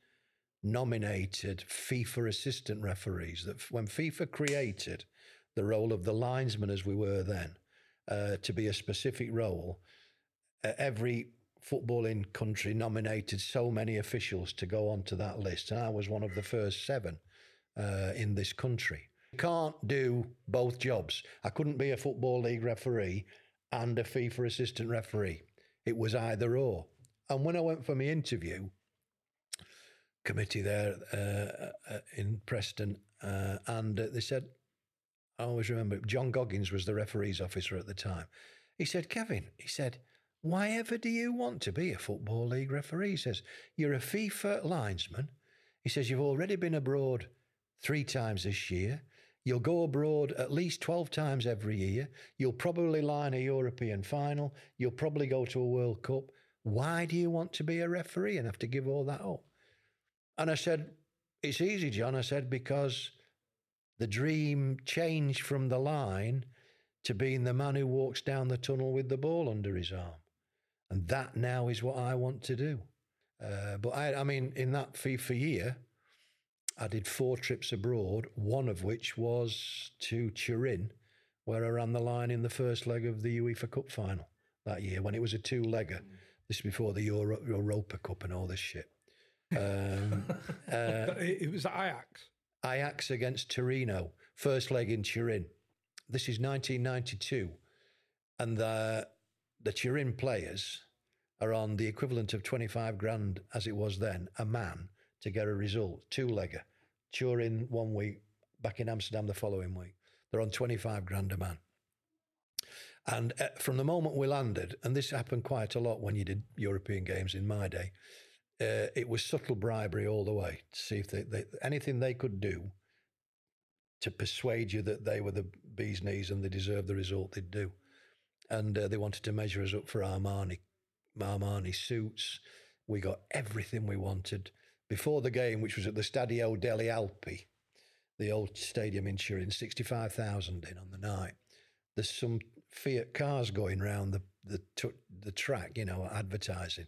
nominated FIFA assistant referees. That when FIFA created the role of the linesman, as we were then, uh, to be a specific role, uh, every footballing country nominated so many officials to go onto that list, and I was one of the first seven uh, in this country. You can't do both jobs. I couldn't be a football league referee and a FIFA assistant referee. It was either or. And when I went for my interview, committee there uh, uh, in Preston, uh, and uh, they said, I always remember John Goggins was the referee's officer at the time. He said, Kevin, he said, why ever do you want to be a football league referee? He says, you're a FIFA linesman. He says, you've already been abroad three times this year. You'll go abroad at least 12 times every year. You'll probably line a European final. You'll probably go to a World Cup. Why do you want to be a referee and have to give all that up? And I said, It's easy, John. I said, because the dream changed from the line to being the man who walks down the tunnel with the ball under his arm. And that now is what I want to do. Uh, but I, I mean, in that FIFA year, I did four trips abroad, one of which was to Turin, where I ran the line in the first leg of the UEFA Cup final that year when it was a two legger. This is before the Euro- Europa Cup and all this shit. Um, *laughs* uh, it, it was Ajax. Ajax against Torino, first leg in Turin. This is 1992. And the, the Turin players are on the equivalent of 25 grand as it was then, a man to get a result, two legger. Turin one week, back in Amsterdam the following week. They're on 25 grand a man. And uh, from the moment we landed, and this happened quite a lot when you did European games in my day, uh, it was subtle bribery all the way to see if they, they, anything they could do to persuade you that they were the bee's knees and they deserved the result they'd do. And uh, they wanted to measure us up for Armani, Armani suits. We got everything we wanted before the game, which was at the Stadio delle Alpi, the old stadium in Turin, 65,000 in on the night. There's some Fiat cars going round the, the, the track, you know, advertising.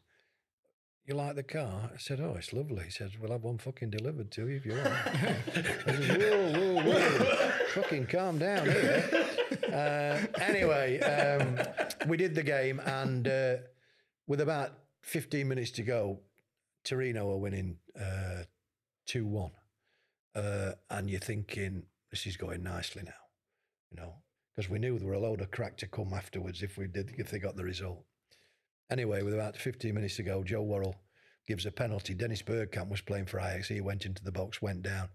You like the car? I said, Oh, it's lovely. He said, We'll have one fucking delivered to you if you want. *laughs* I said, Whoa, whoa, whoa. fucking calm down here. Uh, anyway, um, we did the game, and uh, with about 15 minutes to go, Torino are winning uh, 2 1. Uh, and you're thinking, this is going nicely now, you know, because we knew there were a load of crack to come afterwards if we did, if they got the result. Anyway, with about 15 minutes to go, Joe Worrall gives a penalty. Dennis Bergkamp was playing for Ajax. He went into the box, went down.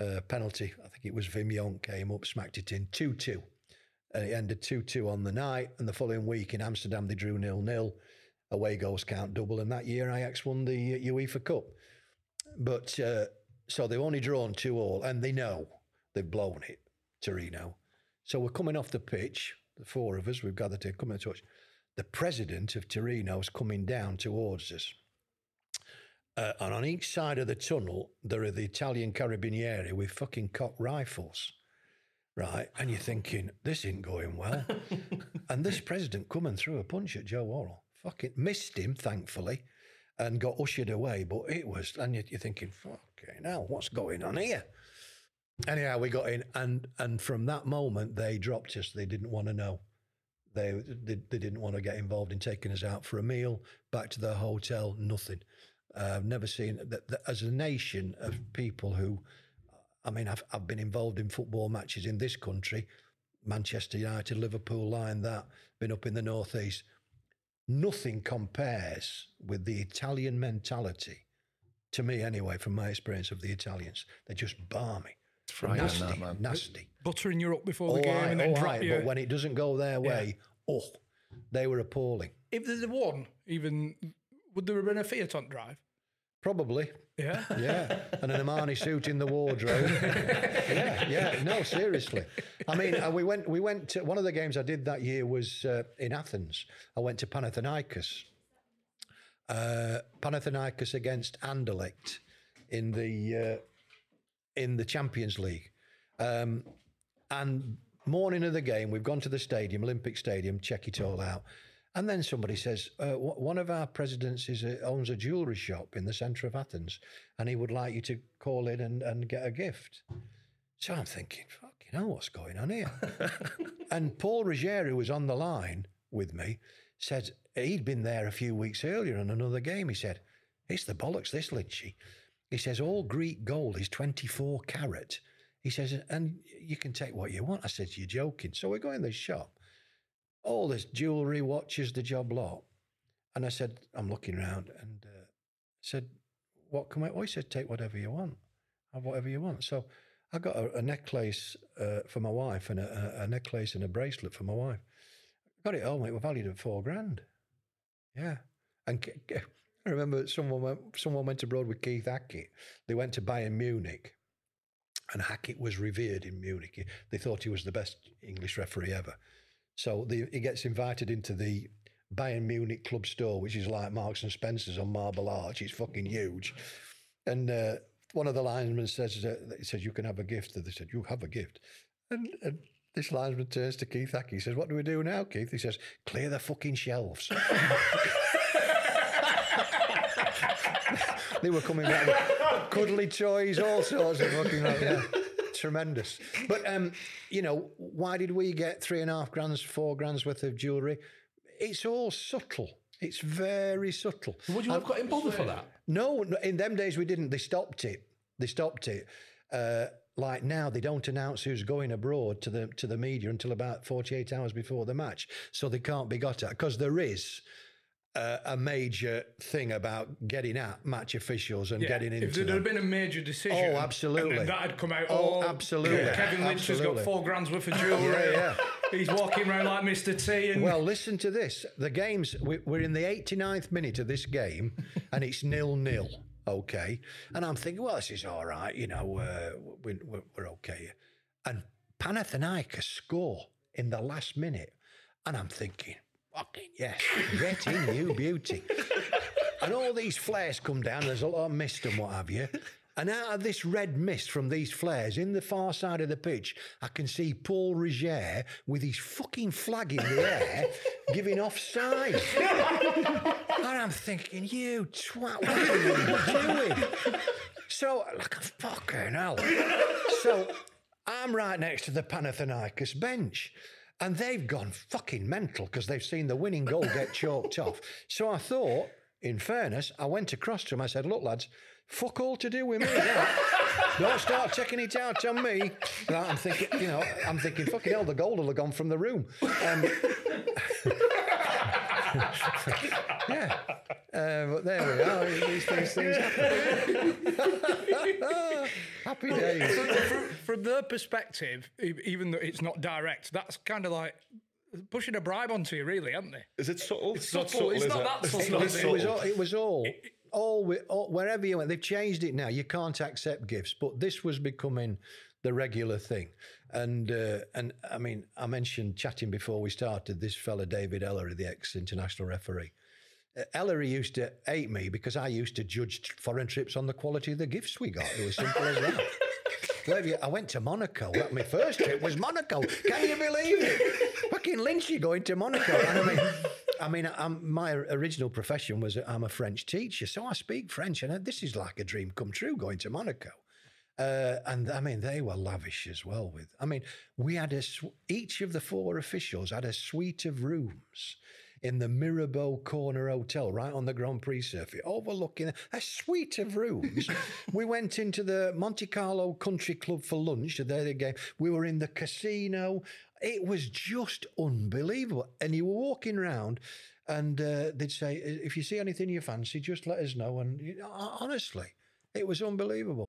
Uh, penalty, I think it was Wim Jonk came up, smacked it in 2 2. And it ended 2 2 on the night. And the following week in Amsterdam, they drew nil nil away goals count double. And that year, Ajax won the UEFA Cup. But uh, so they've only drawn two all, and they know they've blown it, Torino. So we're coming off the pitch, the four of us, we've gathered to come to touch. The president of Torino's coming down towards us. Uh, and on each side of the tunnel, there are the Italian carabinieri with fucking cock rifles, right? And you're thinking, this isn't going well. *laughs* and this president coming through a punch at Joe Worrall fucking missed him, thankfully, and got ushered away. But it was, and you're thinking, fucking hell, what's going on here? anyhow, we got in, and and from that moment, they dropped us. They didn't want to know. They, they they didn't want to get involved in taking us out for a meal, back to the hotel, nothing. Uh, I've never seen that, that as a nation of people who, I mean, I've I've been involved in football matches in this country, Manchester United, Liverpool line that, been up in the northeast. Nothing compares with the Italian mentality, to me anyway, from my experience of the Italians. They're just balmy. It's frightening, nasty, that, man. nasty. Buttering you up before Oh, the game aye, and then oh, drop aye, you. but when it doesn't go their way, oh, they were appalling. if there's a one, even would there have been a Fiat on drive? Probably, Yeah. yeah. and an Armani suit in the wardrobe. *laughs* yeah, yeah. No, seriously. I mean, uh, we went. We went. To, one of the games I did that year was uh, in Athens. I went to Panathinaikos. Uh, Panathinaikos against Anderlecht in the uh, in the Champions League. Um, and morning of the game, we've gone to the stadium, Olympic Stadium, check it all out. And then somebody says, uh, w- one of our presidents is a, owns a jewellery shop in the centre of Athens, and he would like you to call in and, and get a gift. So I'm thinking, fucking hell, what's going on here? *laughs* and Paul Rejer, who was on the line with me, said he'd been there a few weeks earlier on another game. He said, it's the bollocks, this Lynchy. He says, all Greek gold is 24 carat. He says, and you can take what you want. I said, you're joking. So we go in this shop, all this jewellery, watches, the job lot. And I said, I'm looking around and uh, said, what can I? Oh, he said, take whatever you want. Have whatever you want. So I got a, a necklace uh, for my wife and a, a, necklace and a bracelet for my wife. Got it home. It was valued at four grand. Yeah. And I remember someone went, someone went abroad with Keith Hackett. They went to Bayern Munich, and Hackett was revered in Munich. They thought he was the best English referee ever. So the, he gets invited into the Bayern Munich club store, which is like Marks and Spencer's on Marble Arch. It's fucking huge. And uh, one of the linesmen says, uh, he says, you can have a gift. And they said, you have a gift. And, and this linesman turns to Keith Hackett. He says, what do we do now, Keith? He says, clear the fucking shelves. *laughs* they were coming back with cuddly toys, all sorts of fucking like yeah. Tremendous. But um, you know, why did we get three and a half grand's, four grand's worth of jewellery? It's all subtle. It's very subtle. Would you have got in bother for that? No, in them days we didn't. They stopped it. They stopped it. Uh, like now, they don't announce who's going abroad to the to the media until about forty eight hours before the match, so they can't be got at because there is. Uh, a major thing about getting at match officials and Yeah, getting into if there them. had been a major decision, Oh, and absolutely. then that had come out. Oh, Oh, absolutely. Kevin Lynch has got four grand's worth of jewellery. Yeah, He's walking around like Mr. T. And Well, listen to this. The game's we- we're in the 89th minute of this game, *laughs* and it's nil nil. Okay, and I'm thinking, well, this is all right. You know, uh, we, we're, we're okay. And Panathinaikos score in the last minute, and I'm thinking, fucking yes, get in, you beauty. and all these flares come down. There's a lot of mist and what have you. And out of this red mist from these flares, in the far side of the pitch, I can see Paul Rejer with his fucking flag in the air *laughs* giving offside. and I'm thinking, you twat, what are you doing? So, like a fucking hell. So, I'm right next to the Panathinaikos bench. And they've gone fucking mental because they've seen the winning goal get *laughs* chalked off. So I thought, in fairness, I went across to them. I said, Look, lads, fuck all to do with me. *laughs* Don't start checking it out on me. And I'm thinking, you know, I'm thinking, fucking hell, the goal will have gone from the room. Um, *laughs* yeah. *laughs* Uh, but there we are. These things, things happen. *laughs* Happy days. from, from their perspective, even though it's not direct, that's kind of like pushing a bribe onto you, really, aren't they? Is it subtle? It's not subtle, it's not it? that subtle, not it was all, it was all, all, wi- all wherever you went. They've changed it now. You can't accept gifts, but this was becoming the regular thing. And uh, and I mean, I mentioned chatting before we started. This fella David Elleray, the ex-international referee. Elleray used to hate me because I used to judge foreign trips on the quality of the gifts we got. It was simple as that. *laughs* You- I went to Monaco. That my first trip was Monaco. Can you believe it? Fucking Lynchy going to Monaco. And I mean, I mean, I'm, my original profession was I'm a French teacher, so I speak French, and this is like a dream come true going to Monaco. Uh, and I mean, they were lavish as well. With, I mean, we had a each of the four officials had a suite of rooms in the Mirabeau Corner Hotel, right on the Grand Prix circuit, overlooking a suite of rooms. *laughs* we went into the Monte Carlo Country Club for lunch. There the game. We were in the casino. It was just unbelievable. And you were walking around, and uh, they'd say, "If you see anything you fancy, just let us know." And you know, honestly, it was unbelievable.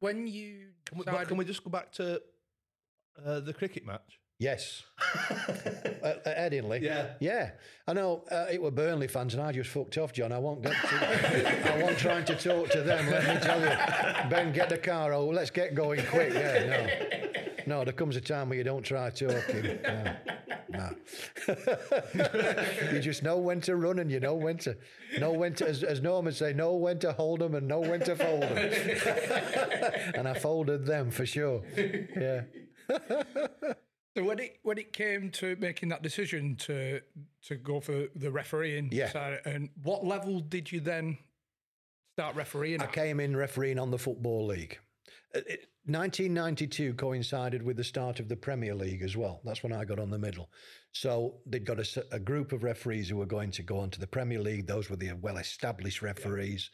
When you Can we, can we just go back to uh, the cricket match? Yes. *laughs* at, at Headingley. Yeah. Yeah. I know uh, it were Burnley fans and I just fucked off, John. I won't get to, I won't trying to talk to them. Let me tell you. Ben, get the car. Oh, let's get going quick. Yeah, no. No, there comes a time where you don't try talking. No. No. *laughs* you just know when to run and you know when to know when to, as, as Norman say, know when to hold them and know when to fold them. *laughs* and I folded them for sure. Yeah. So when it when it came to making that decision to to go for the refereeing Yeah. side, and what level did you then start refereeing? I at? came in refereeing on the Football League. Uh, it- 1992 coincided with the start of the Premier League as well. That's when I got on the middle. So they'd got a group of referees who were going to go on to the Premier League. Those were the well established referees.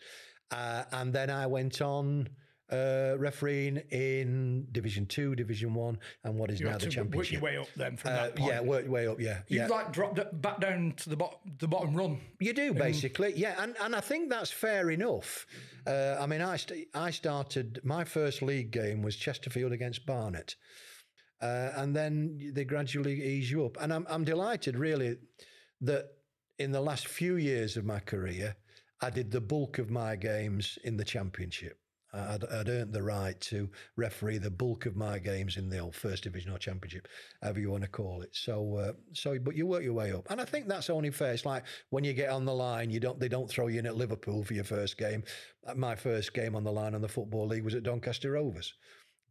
Uh, and then I went on uh, refereeing in Division Two, Division One, and what is You now the to work your way up then from Uh, that point. yeah, work your way up. Yeah, You yeah. like dropped back down to the bottom the bottom run. You do basically, yeah, and and I think that's fair enough. Uh, I mean, I st- I started my first league game was Chesterfield against Barnet, uh, and then they gradually ease you up, and I'm I'm delighted really that in the last few years of my career, I did the bulk of my games in the Championship. I'd, I'd earned the right to referee the bulk of my games in the old First Division or Championship, however you want to call it. So, uh, so, but you work your way up, and I think that's only fair. It's like when you get on the line, you don't they don't throw you in at Liverpool for your first game. Uh, My first game on the line on the football league was at Doncaster Rovers,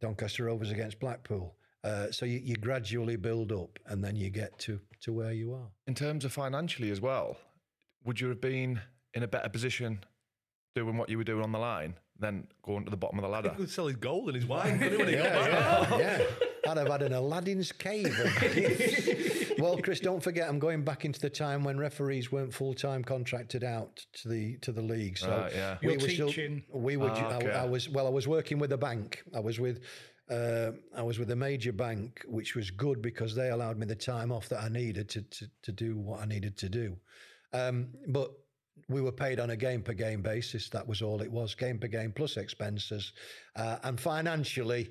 Doncaster Rovers against Blackpool. Uh, so you, you gradually build up, and then you get to to where you are. In terms of financially as well, would you have been in a better position doing what you were doing on the line than going to the bottom of the He ladder? could sell his gold and his wine *laughs* couldn't he, when he got yeah, yeah. I'd have had an Aladdin's cave. *laughs* well, Chris, don't forget, I'm going back into the time when referees weren't full time contracted out to the to the league. So Right, yeah. we You're were still- we were. Ah, I- I, was well. I was working with a bank. I was with. Uh, I was with a major bank, which was good because they allowed me the time off that I needed to to, to do what I needed to do. Um, but we were paid on a game per game basis. That was all it was, game per game plus expenses, uh, and financially,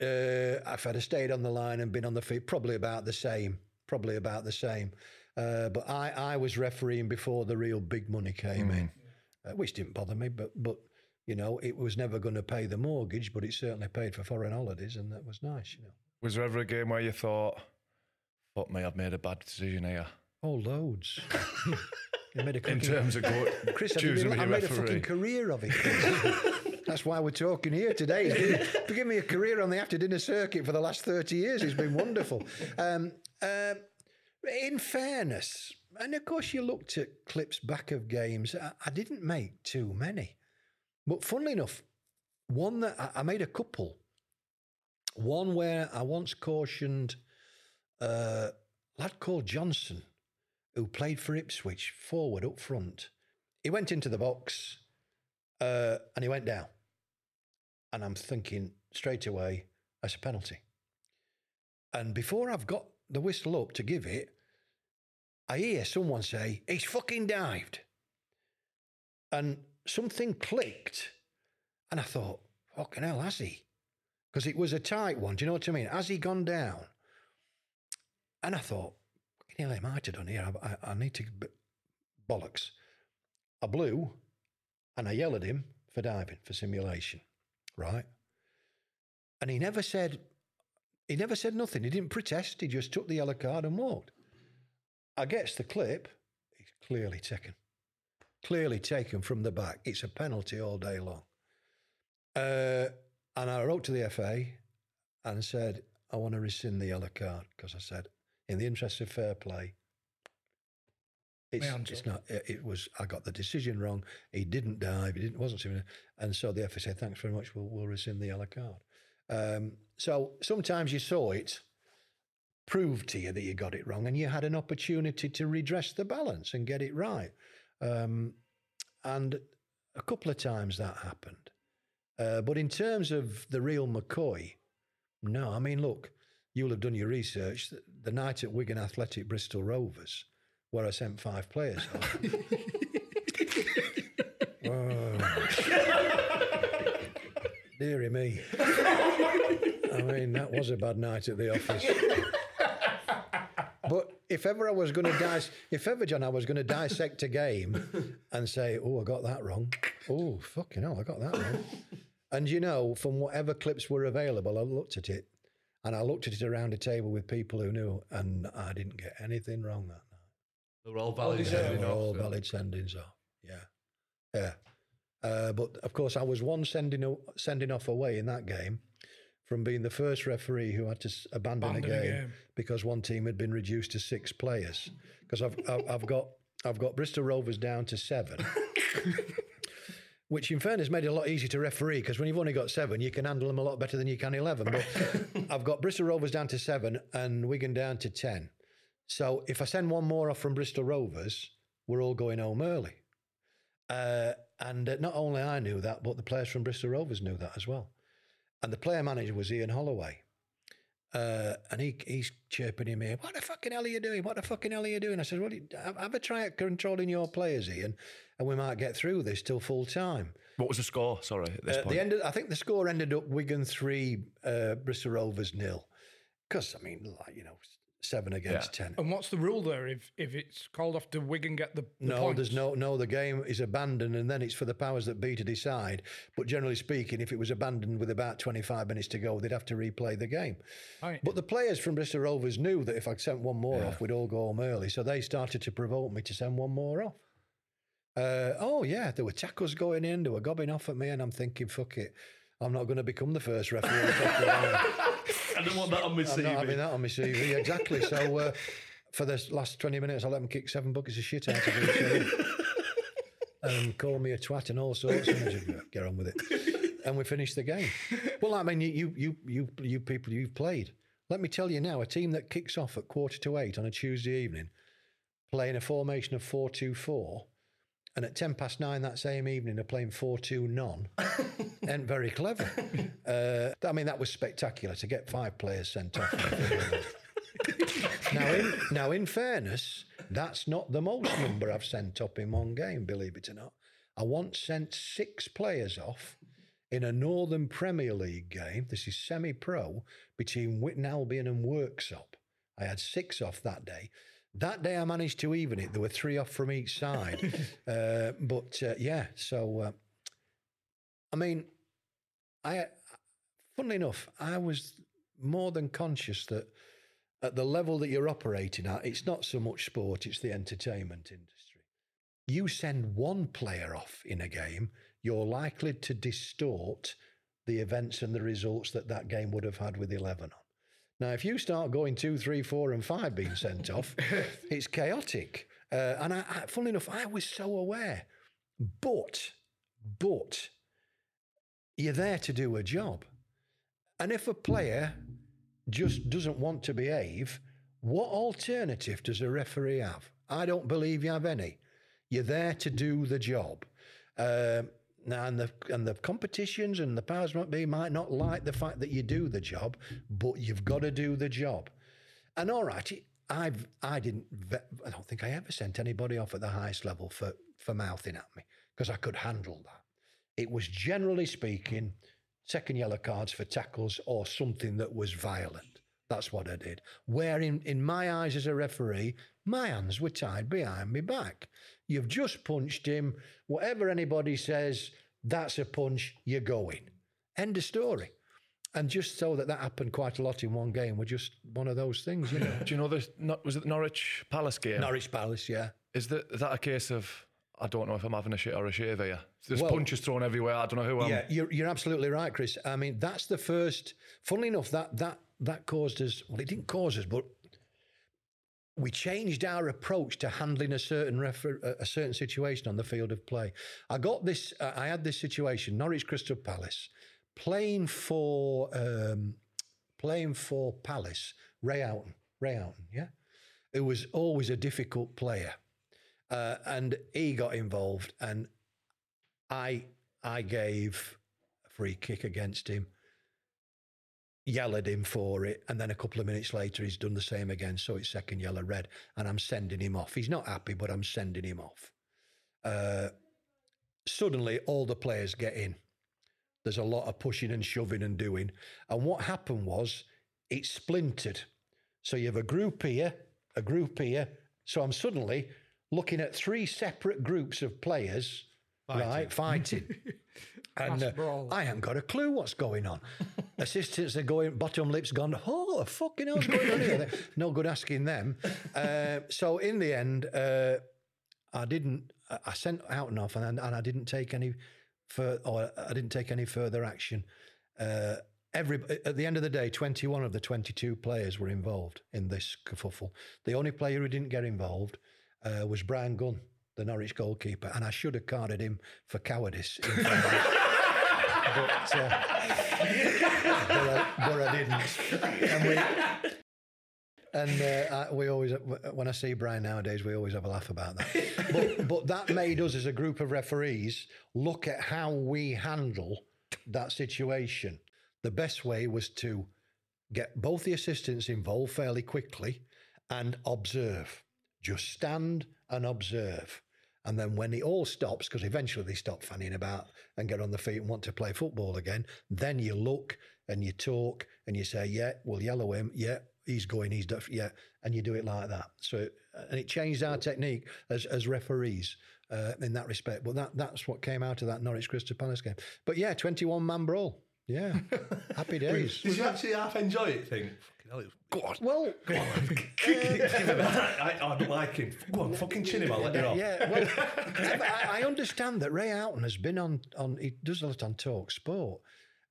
uh, if I'd have stayed on the line and been on the feet, probably about the same. Probably about the same. Uh, but I, I was refereeing before the real big money came in, uh, which didn't bother me. But but you know, it was never going to pay the mortgage, but it certainly paid for foreign holidays, and that was nice. You know, Was there ever a game where you thought, "Fuck me, I've made a bad decision here"? Oh, loads. *laughs* Made a In terms of go- *laughs* Chris, choosing been, I made a fucking career of it. *laughs* That's why we're talking here today. It's been- Give me a career on the after dinner circuit for the last 30 years. It's been wonderful. Um, uh, in fairness, and of course, you looked at clips back of games, I, I didn't make too many. But funnily enough, one that I, I made a couple. One where I once cautioned uh, a lad called Johnson, who played for Ipswich, forward up front. He went into the box uh, and he went down. And I'm thinking straight away, that's a penalty. And before I've got the whistle up to give it, I hear someone say, he's fucking dived. And something clicked. And I thought, fucking hell, has he? Because it was a tight one. Do you know what I mean? Has he gone down? And I thought, fucking hell, I might have done here. I, I, I need to. Bollocks. I blew and I yelled at him for diving, for simulation, right? And he never said, he never said nothing. He didn't protest. He just took the yellow card and walked. I gets the clip. He's clearly taken. Clearly taken from the back. It's a penalty all day long. Uh, and I wrote to the FA and said, I want to rescind the yellow card because I said, in the interest of fair play, it's, it's not. It, it was. I got the decision wrong. He didn't dive. He didn't. Wasn't swimming. And so the FA said, "Thanks very much. We'll, we'll rescind the yellow card." Um, so sometimes you saw it proved to you that you got it wrong, and you had an opportunity to redress the balance and get it right. Um, and a couple of times that happened. Uh, but in terms of the real McCoy, no. I mean, look, you'll have done your research. The- night at Wigan Athletic Bristol Rovers, where I sent five players. *laughs* Deary me. I mean, that was a bad night at the office. But if ever I was going to dis, if ever John, I was going to dissect a game and say, "Oh, I got that wrong." Oh, fucking hell, I got that wrong. And you know, from whatever clips were available, I looked at it, and I looked at it around a table with people who knew, and I didn't get anything wrong that night. They were all valid. They were off, all valid sendings off. Yeah, yeah. Uh, but of course, I was one sending sending off away in that game from being the first referee who had to abandon, Abandon a, a game game. because one team had been reduced to six players. Because I've, I've I've got I've got Bristol Rovers down to seven. *laughs* Which, in fairness, made it a lot easier to referee because when you've only got seven, you can handle them a lot better than you can 11. But *laughs* I've got Bristol Rovers down to seven and Wigan down to 10. So if I send one more off from Bristol Rovers, we're all going home early. Uh, and uh, not only I knew that, but the players from Bristol Rovers knew that as well. And the player manager was Ian Holloway. Uh, and he he's chirping him here. What the fucking hell are you doing? What the fucking hell are you doing? I said, Well, have, have a try at controlling your players, Ian, and we might get through this till full time. What was the score? Sorry, at this Uh, point. the end, of, I think the score ended up Wigan three, uh, Bristol Rovers nil. Because I mean, like you know, seven against ten. And what's the rule there if if it's called off to Wigan get the, the No, points? there's no no. The game is abandoned, and then it's for the powers that be to decide. But generally speaking, if it was abandoned with about 25 minutes to go, they'd have to replay the game. Right. But the players from Bristol Rovers knew that if I sent one more off, we'd all go home early. So they started to provoke me to send one more off. Uh, oh yeah, there were tackles going in, they were gobbing off at me, and I'm thinking, fuck it, I'm not going to become the first referee. Fuck it, am *laughs* I? Don't want that on my CV. I'm not having that on my CV. Exactly. So uh, for the last 20 minutes, I let them kick seven buckets of shit out of me, and call me a twat and all sorts. And I just get on with it. And we finished the game. Well, I mean, you, you, you, you, you people, you've played. Let me tell you now, a team that kicks off at quarter to eight on a Tuesday evening, playing a formation of 4 2 4, and at 10 past nine that same evening, they're playing 4 2 none. *laughs* ain't very clever. Uh, I mean, that was spectacular to get five players sent off. now, in, now, in fairness, that's not the most number I've sent up in one game, believe it or not. I once sent six players off in a Northern Premier League game. This is semi pro between Witton Albion and Worksop. I had six off that day. That day I managed to even it. There were three off from each side. *laughs* uh, but uh, yeah, so uh, I mean, I, funnily enough, I was more than conscious that at the level that you're operating at, it's not so much sport, it's the entertainment industry. You send one player off in a game, you're likely to distort the events and the results that that game would have had with 11 on. Now, if you start going two, three, four, and five being sent off, *laughs* it's chaotic. Uh, and I, I, funnily enough, I was so aware. But, but, you're there to do a job. And if a player just doesn't want to behave, what alternative does a referee have? I don't believe you have any. You're there to do the job. Um, and the and the competitions and the powers might be might not like the fact that you do the job, but you've got to do the job. And all right, I've I didn't I don't think I ever sent anybody off at the highest level for for mouthing at me because I could handle that. It was generally speaking second yellow cards for tackles or something that was violent. That's what I did. Where in, in my eyes as a referee, my hands were tied behind my back. You've just punched him. Whatever anybody says, that's a punch, you're going. End of story. And just so that that happened quite a lot in one game were just one of those things, you know. *laughs* Do you know this? Was it the Norwich Palace game? Norwich Palace, yeah. Is that is that a case of I don't know if I'm having a shit or a shave here? There's Well- punches thrown everywhere. I don't know who I'm. Yeah, you're, you're absolutely right, Chris. I mean, that's the first. Funnily enough, that that that caused us. Well, it didn't cause us, but we changed our approach to handling a certain refer, a- certain situation on the field of play. I got this. Uh, I had this situation. Norwich Crystal Palace playing for um, playing for Palace. Ray Houghton. Ray Houghton. Yeah, it was always a difficult player, uh, and he got involved, and I I gave a free kick against him, yelled at him for it, and then a couple of minutes later he's done the same again. So it's second yellow red, and I'm sending him off. He's not happy, but I'm sending him off. Uh, suddenly, all the players get in. There's a lot of pushing and shoving and doing, and what happened was it splintered. So you have a group here, a group here. So I'm suddenly looking at three separate groups of players, right, fighting. *laughs* and uh. I haven't got a clue what's going on. *laughs* Assistants are going, bottom lips gone, oh, the fucking hell's going on here? *laughs* no good asking them. Uh, so in the end, uh, I didn't, I- sent out and off and, and I didn't take any fur, or I didn't take any further action. Uh, every at the end of the day, 21 of the 22 players were involved in this kerfuffle. The only player who didn't get involved uh, was Bryan Gunn, the Norwich goalkeeper, and I should have carded him for cowardice. in front of- *laughs* but, uh, but, I, didn't. And we, and uh, I, we always, when I see Bryan nowadays, we always have a laugh about that. But, but that made us, as a group of referees, look at how we handle that situation. The best way was to get both the assistants involved fairly quickly and observe. Just stand and observe. And then when it all stops, because eventually they stop fanning about and get on the feet and want to play football again, then you look and you talk and you say, yeah, we'll yellow him. Yeah, he's going, he's def- yeah. And you do it like that. So, and it changed our technique as, as referees uh, in that respect. But that, that's what came out of that Norwich Crystal Palace game. But yeah, 21 man brawl. Yeah. *laughs* Happy days. Did you actually half enjoy it? Think, fucking hell, was, go on. Well, *laughs* Go on. Give him a- I, I don't like him. Go on, fucking chin him, I'll let you off. Yeah, well, I, I understand that Ray Houghton has been on on. He does a lot on Talk Sport,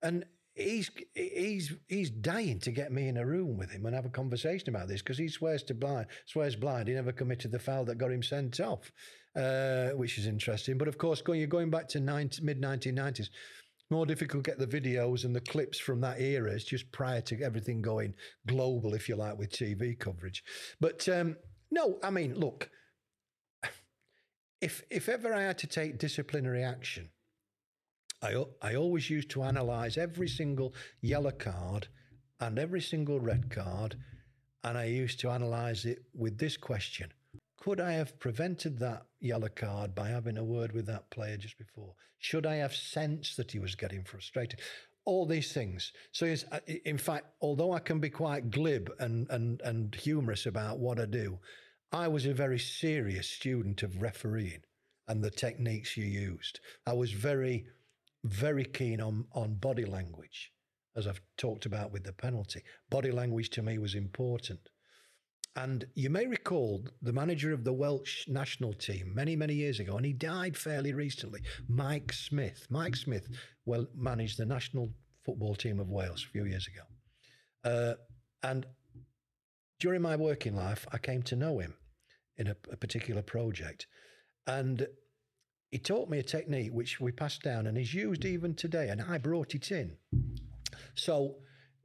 and he's he's he's dying to get me in a room with him and have a conversation about this because he swears to blind swears blind he never committed the foul that got him sent off, uh, which is interesting. But of course, going you're going back to mid nineteen nineties. More difficult to get the videos and the clips from that era. It's just prior to everything going global, if you like, with TV coverage. But um, no, I mean, look, if if ever I had to take disciplinary action, I I always used to analyse every single yellow card and every single red card, and I used to analyse it with this question: Could I have prevented that yellow card by having a word with that player just before? Should I have sensed that he was getting frustrated? All these things. So, uh, in fact, although I can be quite glib and and and humorous about what I do, I was a very serious student of refereeing and the techniques you used. I was very, very keen on, on body language, as I've talked about with the penalty. Body language to me was important. And you may recall the manager of the Welsh national team many, many years ago, and he died fairly recently, Mike Smith. Mike Smith well managed the national football team of Wales a few years ago. Uh, and during my working life, I came to know him in a, a particular project. And he taught me a technique which we passed down and is used even today. And I brought it in. So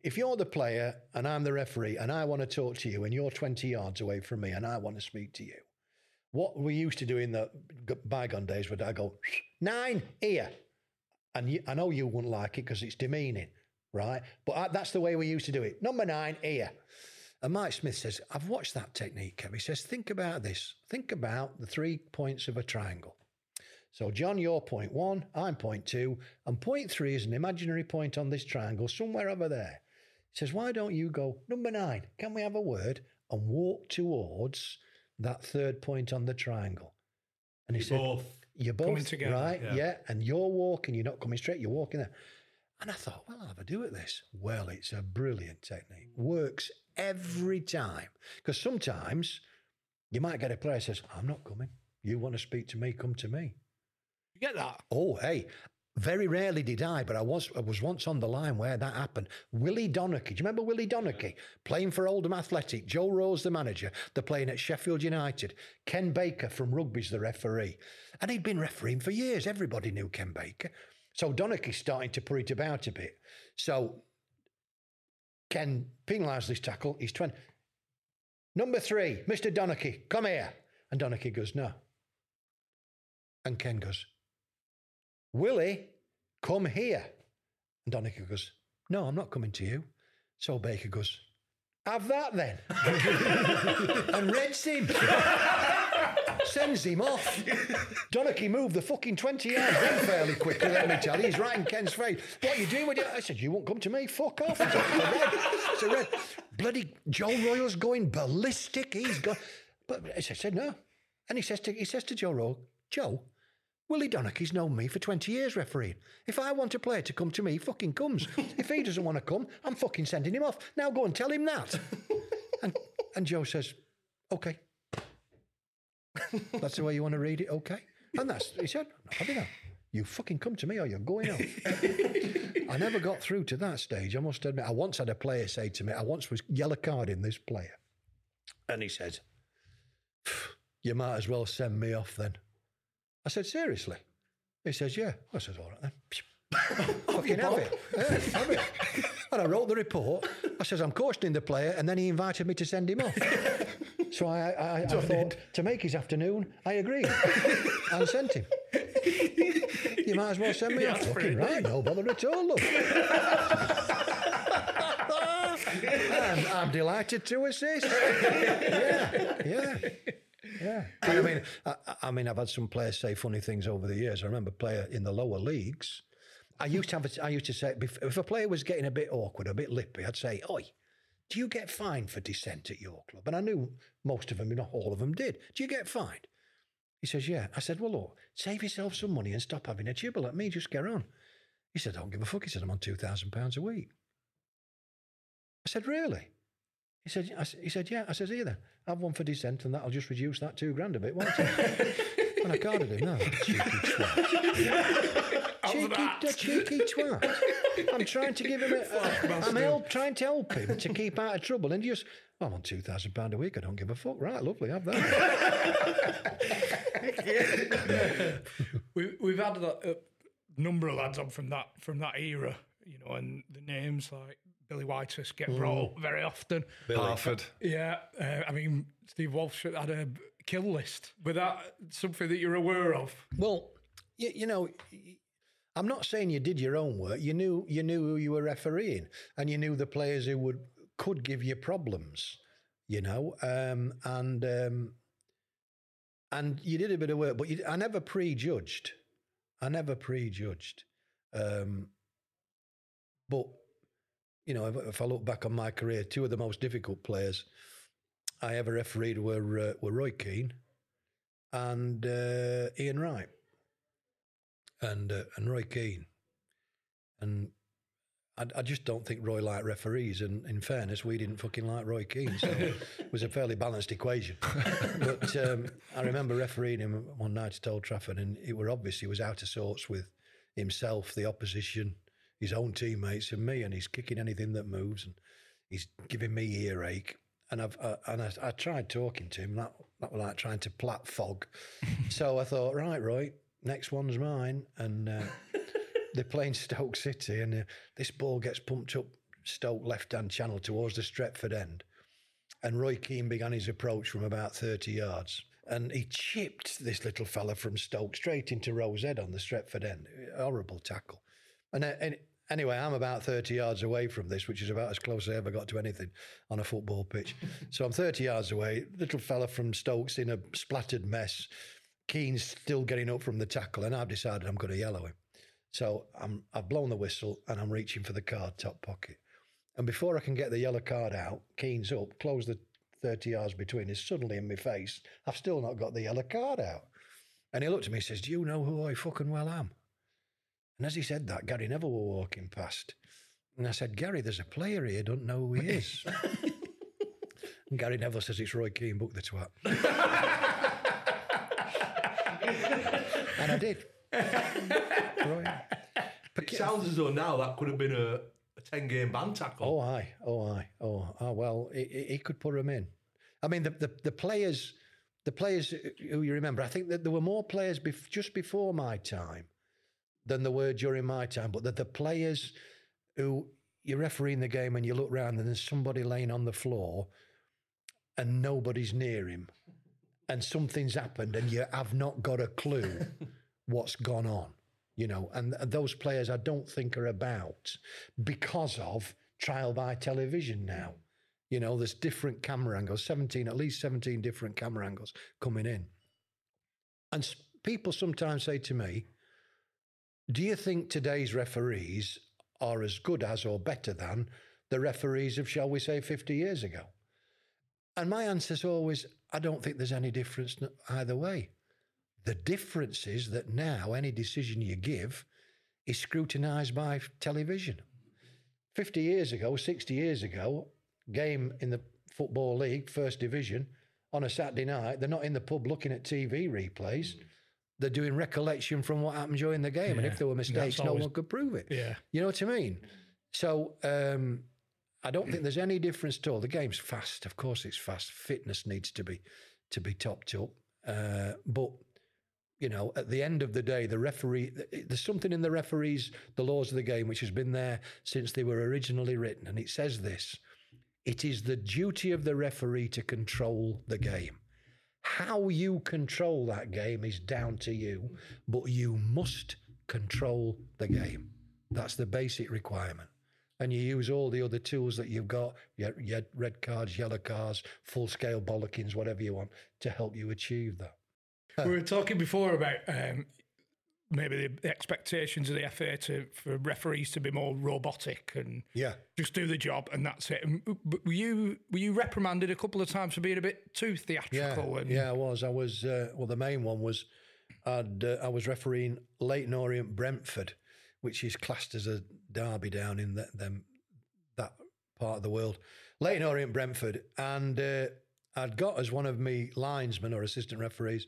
if you're the player and I'm the referee and I want to talk to you and you're 20 yards away from me and I want to speak to you, what we used to do in the bygone days would I go, nine, here. And you, I know you wouldn't like it because it's demeaning, right? But I, that's the way we used to do it. Number nine, here. And Mike Smith says, I've watched that technique, Kev. He says, think about this. Think about the three points of a triangle. So, John, you're point one, I'm point two, and point three is an imaginary point on this triangle somewhere over there. Says, Why don't you go, number nine, can we have a word? And walk towards that third point on the triangle. And he You're said, both You're coming both together, right, yeah. yeah. And you're walking, you're not coming straight, you're walking there. And I thought, well, I'll have a do at this. Well, it's a brilliant technique. Works every time. Because sometimes you might get a player who says, I'm not coming. You want to speak to me, come to me. You get that? Oh, hey. Very rarely did I, but I was I was once on the line where that happened. Willie Donachie, do you remember Willie Donachie playing for Oldham Athletic? Joe Royle, the manager. They're playing at Sheffield United. Ken Baker from Rugby's the referee, and he'd been refereeing for years. Everybody knew Ken Baker. So Donachie's starting to put it about a bit. So Ken penalised this tackle. He's twenty. Number three, Mr. Donachie, come here. And Donachie goes, no. And Ken goes, Willie, come here. And Donachie goes, No, I'm not coming to you. So Baker goes, Have that then. *laughs* and reds him. *laughs* Sends him off. Donachie moved the fucking 20 yards then fairly quickly, let me tell you. He's right in Ken's face. What are you doing with it? I said, You won't come to me. Fuck off. It's a red. It's red. Bloody Joe Royle's going ballistic. He's got. But I said, No. And he says to, he says to Joe Royle, Joe, Willie Donachie's known me for 20 years refereeing. If I want a player to come to me, he fucking comes. *laughs* if he doesn't want to come, I'm fucking sending him off. Now go and tell him that. *laughs* and, and Joe says, okay. That's the way you want to read it, okay? And that's, he said, I'm not. You fucking come to me or you're going out. *laughs* I never got through to that stage, I must admit. I once had a player say to me, I once was yellow carding this player. And he said, You might as well send me off then. I said, seriously? He says, yeah. I said, all right then. *laughs* Fucking have it. Yeah, have it. And I wrote the report. I says, I'm cautioning the player, and then he invited me to send him off. so I, I, I thought, to make his afternoon, I agreed and sent him. You might as well send me Yeah, off. Fucking right, no bother at all, look. *laughs* I'm, I'm delighted to assist. Yeah, yeah. Yeah, I mean, I, I mean, I've had some players say funny things over the years. I remember a player in the lower leagues. I used to have, a, I used to say, if a player was getting a bit awkward, a bit lippy, I'd say, "Oi, do you get fined for dissent at your club?" And I knew most of them, not all of them, did. Do you get fined? He says, "Yeah." I said, "Well, look, save yourself some money and stop having a gibble at me. Just get on." He said, "I don't give a fuck." He said, "I'm on two thousand pounds a week." I said, "Really?" He said, I, he said, yeah. I says, here then, have one for dissent and that'll just reduce that two grand a bit, won't it? *laughs* and I carded him, no, *laughs* cheeky twat. cheeky, the cheeky twat. I'm trying to give him a, I'm help, trying to help him to keep out of trouble and just, I'm on £2,000 a week, I don't give a fuck. Right, lovely, have that. *laughs* we, we've had a, a uh, number of lads on from that from that era, you know, and the names like Billy Whitehurst get brought up very often. Harford. Yeah, uh, I mean, Steve Walsh had a kill list. Was that something that you're aware of? Well, you, you know, I'm not saying you did your own work. You knew you knew who you were refereeing, and you knew the players who would could give you problems. You know, um, and um, and you did a bit of work, but you, I never prejudged. I never prejudged. Um, but you know, if, if I look back on my career, two of the most difficult players I ever refereed were uh, were Roy Keane and uh, Ian Wright and uh, and Roy Keane. And I, just don't think Roy liked referees. And in fairness, we didn't fucking like Roy Keane, so it was a fairly balanced equation. but um, I remember refereeing him one night at Old Trafford, and it were obvious he was out of sorts with himself, the opposition, his own teammates, and me. And he's kicking anything that moves, and he's giving me earache. And I've uh, and I, I tried talking to him. That that was like trying to plat fog. *laughs* so I thought, right, Roy, next one's mine. And uh, *laughs* they're playing Stoke City, and uh, this ball gets pumped up Stoke left hand channel towards the Stretford end. And Roy Keane began his approach from about 30 yards. And he chipped this little fella from Stoke straight into Rose Head on the Stretford end. Horrible tackle. And, uh, and anyway, I'm about 30 yards away from this, which is about as close as I ever got to anything on a football pitch. *laughs* so I'm 30 yards away. Little fella from Stoke's in a splattered mess. Keane's still getting up from the tackle, and I've decided I'm going to yellow him. So I'm, I've blown the whistle and I'm reaching for the card top pocket. And before I can get the yellow card out, Keane's up, close the 30 yards between us, suddenly in my face, I've still not got the yellow card out. And he looked at me and says, Do you know who I fucking well am? And as he said that, Gary Neville were walking past. And I said, Gary, there's a player here, don't know who he is. *laughs* and Gary Neville says, It's Roy Keane, book the twat. *laughs* and I did. Roy. It sounds as though now that could have been a, a 10 game ban tackle. Oh, aye. Oh, aye. Oh, oh well, he, he he could put him in. I mean, the, the, the players, the players who you remember, I think that there were more players bef- just before my time than there were during my time. But the, the players who you're refereeing the game and you look round and there's somebody laying on the floor and nobody's near him and something's happened and you have not got a clue *laughs* what's gone on, you know, and, and those players I don't think are about because of trial by television now. You know, there's different camera angles, 17, at least 17 different camera angles coming in. And people sometimes say to me, do you think today's referees are as good as or better than the referees of, shall we say, 50 years ago? And my answer is always, I don't think there's any difference either way. The difference is that now any decision you give is scrutinised by television. 50 years ago, 60 years ago, game in the Football League, First Division, on a Saturday night, they're not in the pub looking at TV replays. They're doing recollection from what happened during the game. and if there were mistakes, no one could prove it. Yeah. You know what I mean? So um, I don't think there's any difference at all. The game's fast, of course, it's fast. Fitness needs to be to be topped up, uh, but you know, at the end of the day, the referee, there's something in the referees, the laws of the game, which has been there since they were originally written. And it says this it is the duty of the referee to control the game. How you control that game is down to you, but you must control the game. That's the basic requirement. And you use all the other tools that you've got, your, your red cards, yellow cards, full scale bollockings, whatever you want, to help you achieve that. We were talking before about um, maybe the expectations of the FA to for referees to be more robotic and Yeah. just do the job and that's it. And, but were you were you reprimanded a couple of times for being a bit too Yeah, theatrical? and, yeah, I was. I was. Uh, well, the main one was I'd, uh, I was refereeing Leyton Orient Brentford, which is classed as a derby down in the, them that part of the world. Leyton Orient Brentford, and uh, I'd got as one of me linesmen or assistant referees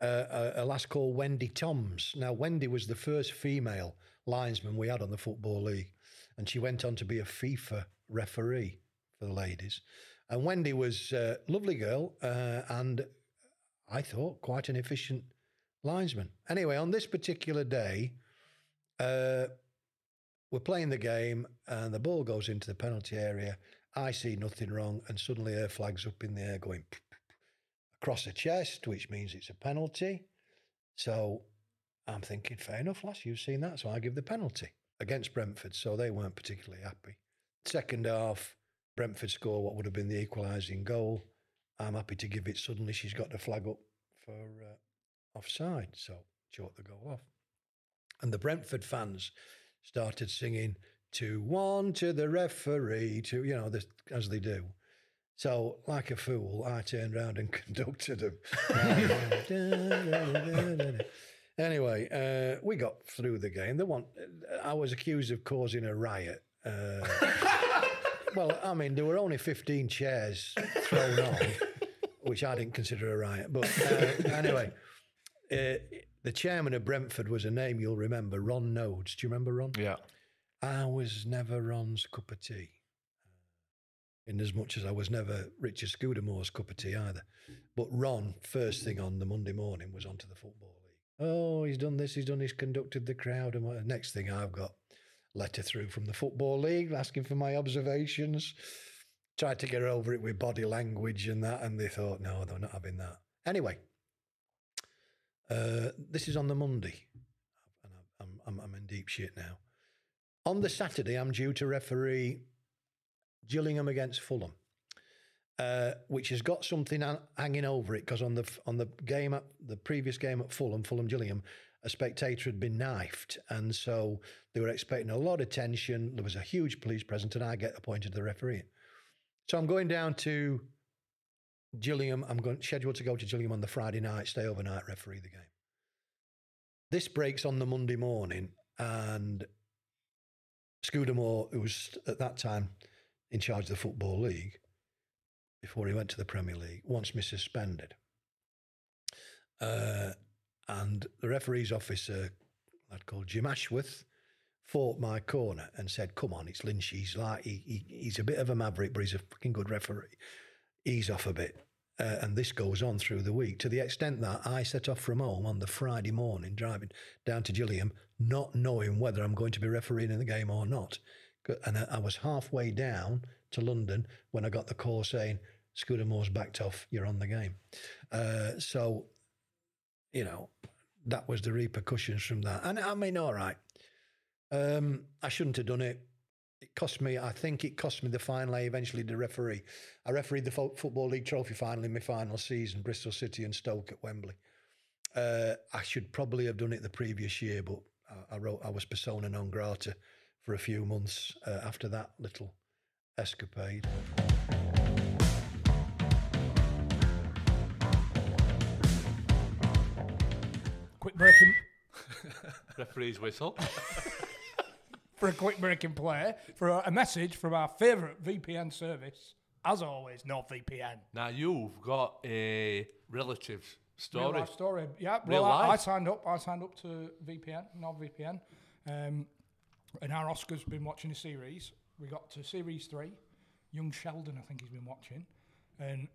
uh, a, a lass called Wendy Toms. Now, Wendy was the first female linesman we had on the Football League, and she went on to be a FIFA referee for the ladies. And Wendy was a lovely girl, uh, and I thought quite an efficient linesman. Anyway, on this particular day, uh, we're playing the game, and the ball goes into the penalty area. I see nothing wrong, and suddenly her flag's up in the air going across the chest, which means it's a penalty. So I'm thinking, fair enough, lass, you've seen that. So I give the penalty against Brentford. So they weren't particularly happy. Second half, Brentford score what would have been the equalising goal. I'm happy to give it. Suddenly she's got the flag up for uh, offside. So chalk the goal off. And the Brentford fans started singing to one to the referee, to, you know, this, as they do. So, like a fool, I turned round and *laughs* conducted them. *laughs* anyway, uh, we got through the game. The one, I was accused of causing a riot. Uh, well, I mean, there were only 15 chairs thrown on, which I didn't consider a riot. But uh, anyway, uh, the chairman of Brentford was a name you'll remember, Ron Noades. Do you remember Ron? Yeah. I was never Ron's cup of tea. In as much as I was never Richard Scudamore's cup of tea either. But Ron, first thing on the Monday morning, was onto the Football League. Oh, he's done this, he's done, he's conducted the crowd. And what- next thing I've got letter through from the Football League asking for my observations. Tried to get over it with body language and that, and they thought, no, they're not having that. Anyway, uh, this is on the Monday, and I'm, I'm, I'm in deep shit now. On the Saturday, I'm due to referee Gillingham against Fulham, uh, which has got something ha- hanging over it because on the on the game at the previous game at Fulham, Fulham Gillingham, a spectator had been knifed, and so they were expecting a lot of tension. There was a huge police presence, and I get appointed the referee. So I'm going down to Gillingham. I'm going scheduled to go to Gillingham on the Friday night, stay overnight, referee the game. This breaks on the Monday morning, and Scudamore, who was at that time in charge of the Football League before he went to the Premier League, once me suspended. Uh, and the referee's officer, a lad called Jim Ashworth, fought my corner and said, "Come on, it's Lynch. He's like he, he, he's a bit of a maverick, but he's a fucking good referee. Ease off a bit." Uh, and this goes on through the week to the extent that I set off from home on the Friday morning, driving down to Gillingham, not knowing whether I'm going to be refereeing in the game or not. And I, was halfway down to London when I got the call saying, Scudamore's backed off, you're on the game. Uh, so, you know, that was the repercussions from that. And I mean, all right, um, I shouldn't have done it. It cost me, I think it cost me the final. I eventually the referee. I refereed the Fo- Football League Trophy final in my final season, Bristol City and Stoke at Wembley. Uh, I should probably have done it the previous year, but I, I wrote I was persona non grata for a few months uh, after that little escapade. Quick break breaking *laughs* Referee's whistle. *laughs* for a quick break breaking play for a, a message from our favourite VPN service. As always, NordVPN. now you've got a relative Real story. life story. Yeah, Real well, I, I signed up. I signed up to VPN, NordVPN, um, and our Oscar's been watching a series. We got to series three. Young Sheldon, I think he's been watching, and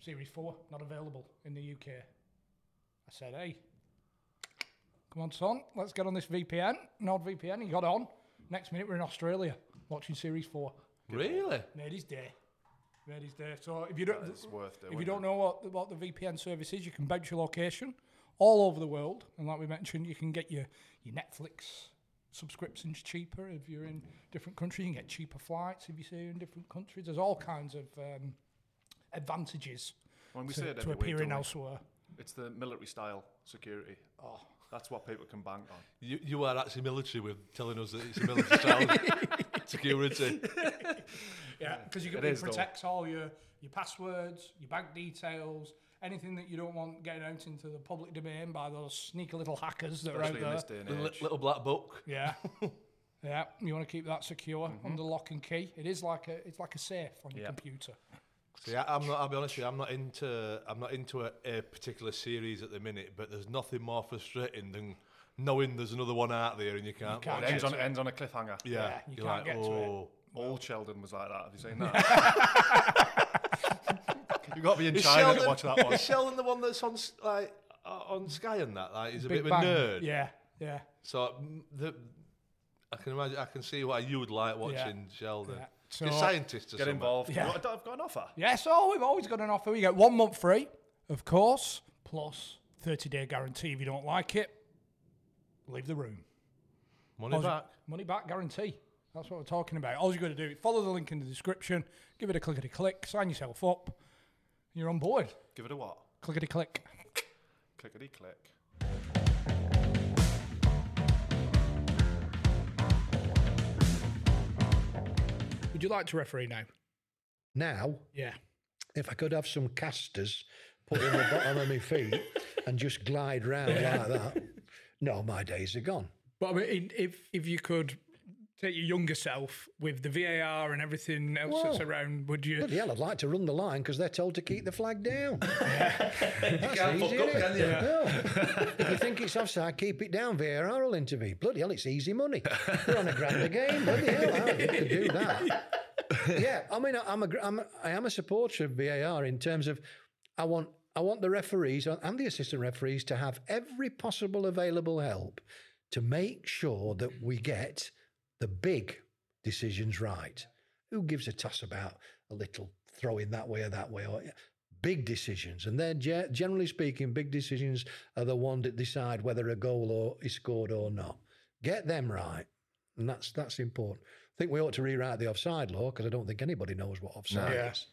series four not available in the UK. I said, "Hey, come on, son, let's get on this VPN, NordVPN." He got on. Next minute, we're in Australia watching series four. Really? Made his day. Made his day. So if you don't, It's worth doing. if you don't know what the, what the VPN service is, you can bounce your location all over the world, and like we mentioned, you can get your your Netflix subscriptions cheaper if you're in different countries. You can get cheaper flights if you say you're in different countries. There's all kinds of um, advantages When we to, say it to every week, appearing we? elsewhere. It's the military style security. Oh, that's what people can bank on. You, you are actually military with telling us that it's a military style *laughs* security. Yeah, because you can It it is, protects all your your passwords, your bank details, anything that you don't want getting out into the public domain by those sneaky little hackers that Especially are in out this there. day and age. little black book. Yeah. *laughs* yeah, you want to keep that secure Mm-hmm. under lock and key. It is like a it's like a safe on your Yeah. computer. See, I, I'm not. I'll be honest with you. I'm not into. I'm not into a, a particular series at the minute. But there's nothing more frustrating than knowing there's another one out there and you can't. can't watch It ends it. on, ends on a cliffhanger. Yeah, Yeah, you you're can't like, get to it. Oh. Old Sheldon was like that. Have you seen that? *laughs* You've got to be in Is China to watch that one. Is Sheldon the one that's on s- like uh, on Sky and that? Like he's a Big bit of a nerd. Yeah, yeah, So mm, the, I can imagine. I can see why you would like watching Sheldon. yeah. You're So- scientists or Get something. involved. Yeah. What, I've got an offer. Yeah, so we've always got an offer. We get one month free, of course, plus 30 day guarantee. If you don't like it, leave the room. Money All back. Money back guarantee. That's what we're talking about. All you got to do is follow the link in the description, give it a clickety click, sign yourself up. You're on board. Give it a what? Clickety click. Clickety click. Would you like to referee now? Now, Yeah. if I could have some casters put in the bottom of my feet and just glide round like that, *laughs* no, my days are gone. But I mean, if if you could take your younger self with the VAR and everything else that's around, would you? Bloody hell, I'd like to run the line because they're told to keep the flag down. *laughs* That's can't easy, up, can you? No. if you think it's offside, keep it down. VAR will intervene. Bloody hell, it's easy money. We're on a grand a game. Bloody hell, how you could do that? *laughs* yeah, I mean, I'm a, gr- I'm, a- I am a supporter of VAR in terms of I want, I want the referees and the assistant referees to have every possible available help to make sure that we get the big decisions right. Who gives a toss about a little throwing that way or that way? Or big decisions, and then generally speaking, big decisions are the one that decide whether a goal or is scored or not. Get them right, and that's that's important. I think we ought to rewrite the offside law because I don't think anybody knows what offside No. is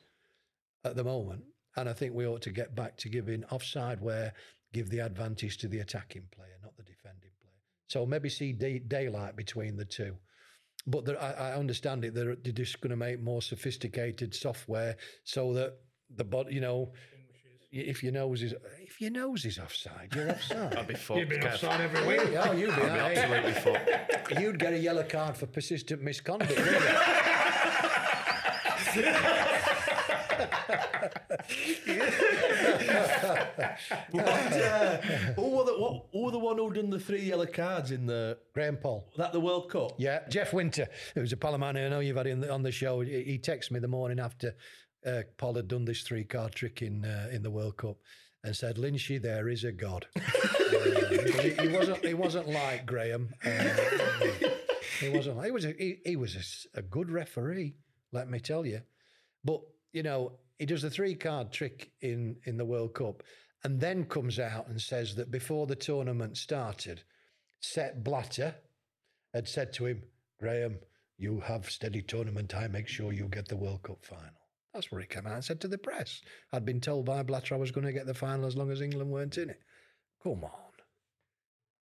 at the moment, and I think we ought to get back to giving offside where give the advantage to the attacking player, not the defending player. So maybe see day, daylight between the two. But there, I, I understand it. They're, they're just going to make more sophisticated software so that the body, you know, if your nose is if your nose is offside, you're offside. I'd be fucked. You've been Kev. offside every week. oh, you'd be, I'd be absolutely fucked. You'd get a yellow card for persistent misconduct. *laughs* uh, who, were the, what, who were the one who done the three yellow cards in the Graham Poll. that the World Cup? Yeah, Jeff Winter, who's a pal of mine who I know you've had in the, on the show. He, he texted me the morning after uh, Paul had done this three card trick in uh, in the World Cup and said, "Lynchy, there is a god." *laughs* Uh, he, he wasn't. He wasn't like Graham. Uh, he wasn't. He was. A, he, he was a a, good referee. Let me tell you. But you know, he does the three card trick in in the World Cup, and then comes out and says that before the tournament started, Sepp Blatter had said to him, Graham, you have steady tournament time. Make sure you get the World Cup final. That's what he came out and said to the press. I'd been told by Blatter I was going to get the final as long as England weren't in it. Come on.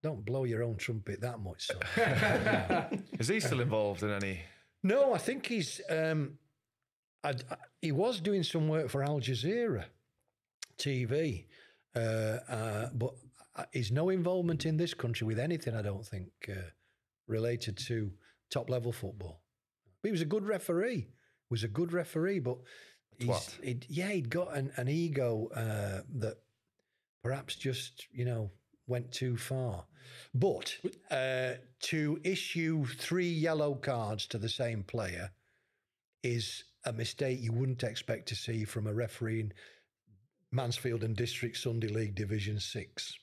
Don't blow your own trumpet that much, son. *laughs* Is he still involved in any? no, I think he's. Um, I, I- he was doing some work for Al Jazeera TV, uh, uh, but uh, he's no involvement in this country with anything, I don't think, uh, related to top level football. But he was a good referee. Was a good referee, but he's, he'd, yeah, he'd got an, an ego uh, that perhaps just you know went too far. But uh, to issue three yellow cards to the same player is a mistake you wouldn't expect to see from a referee in Mansfield and District Sunday League Division Six.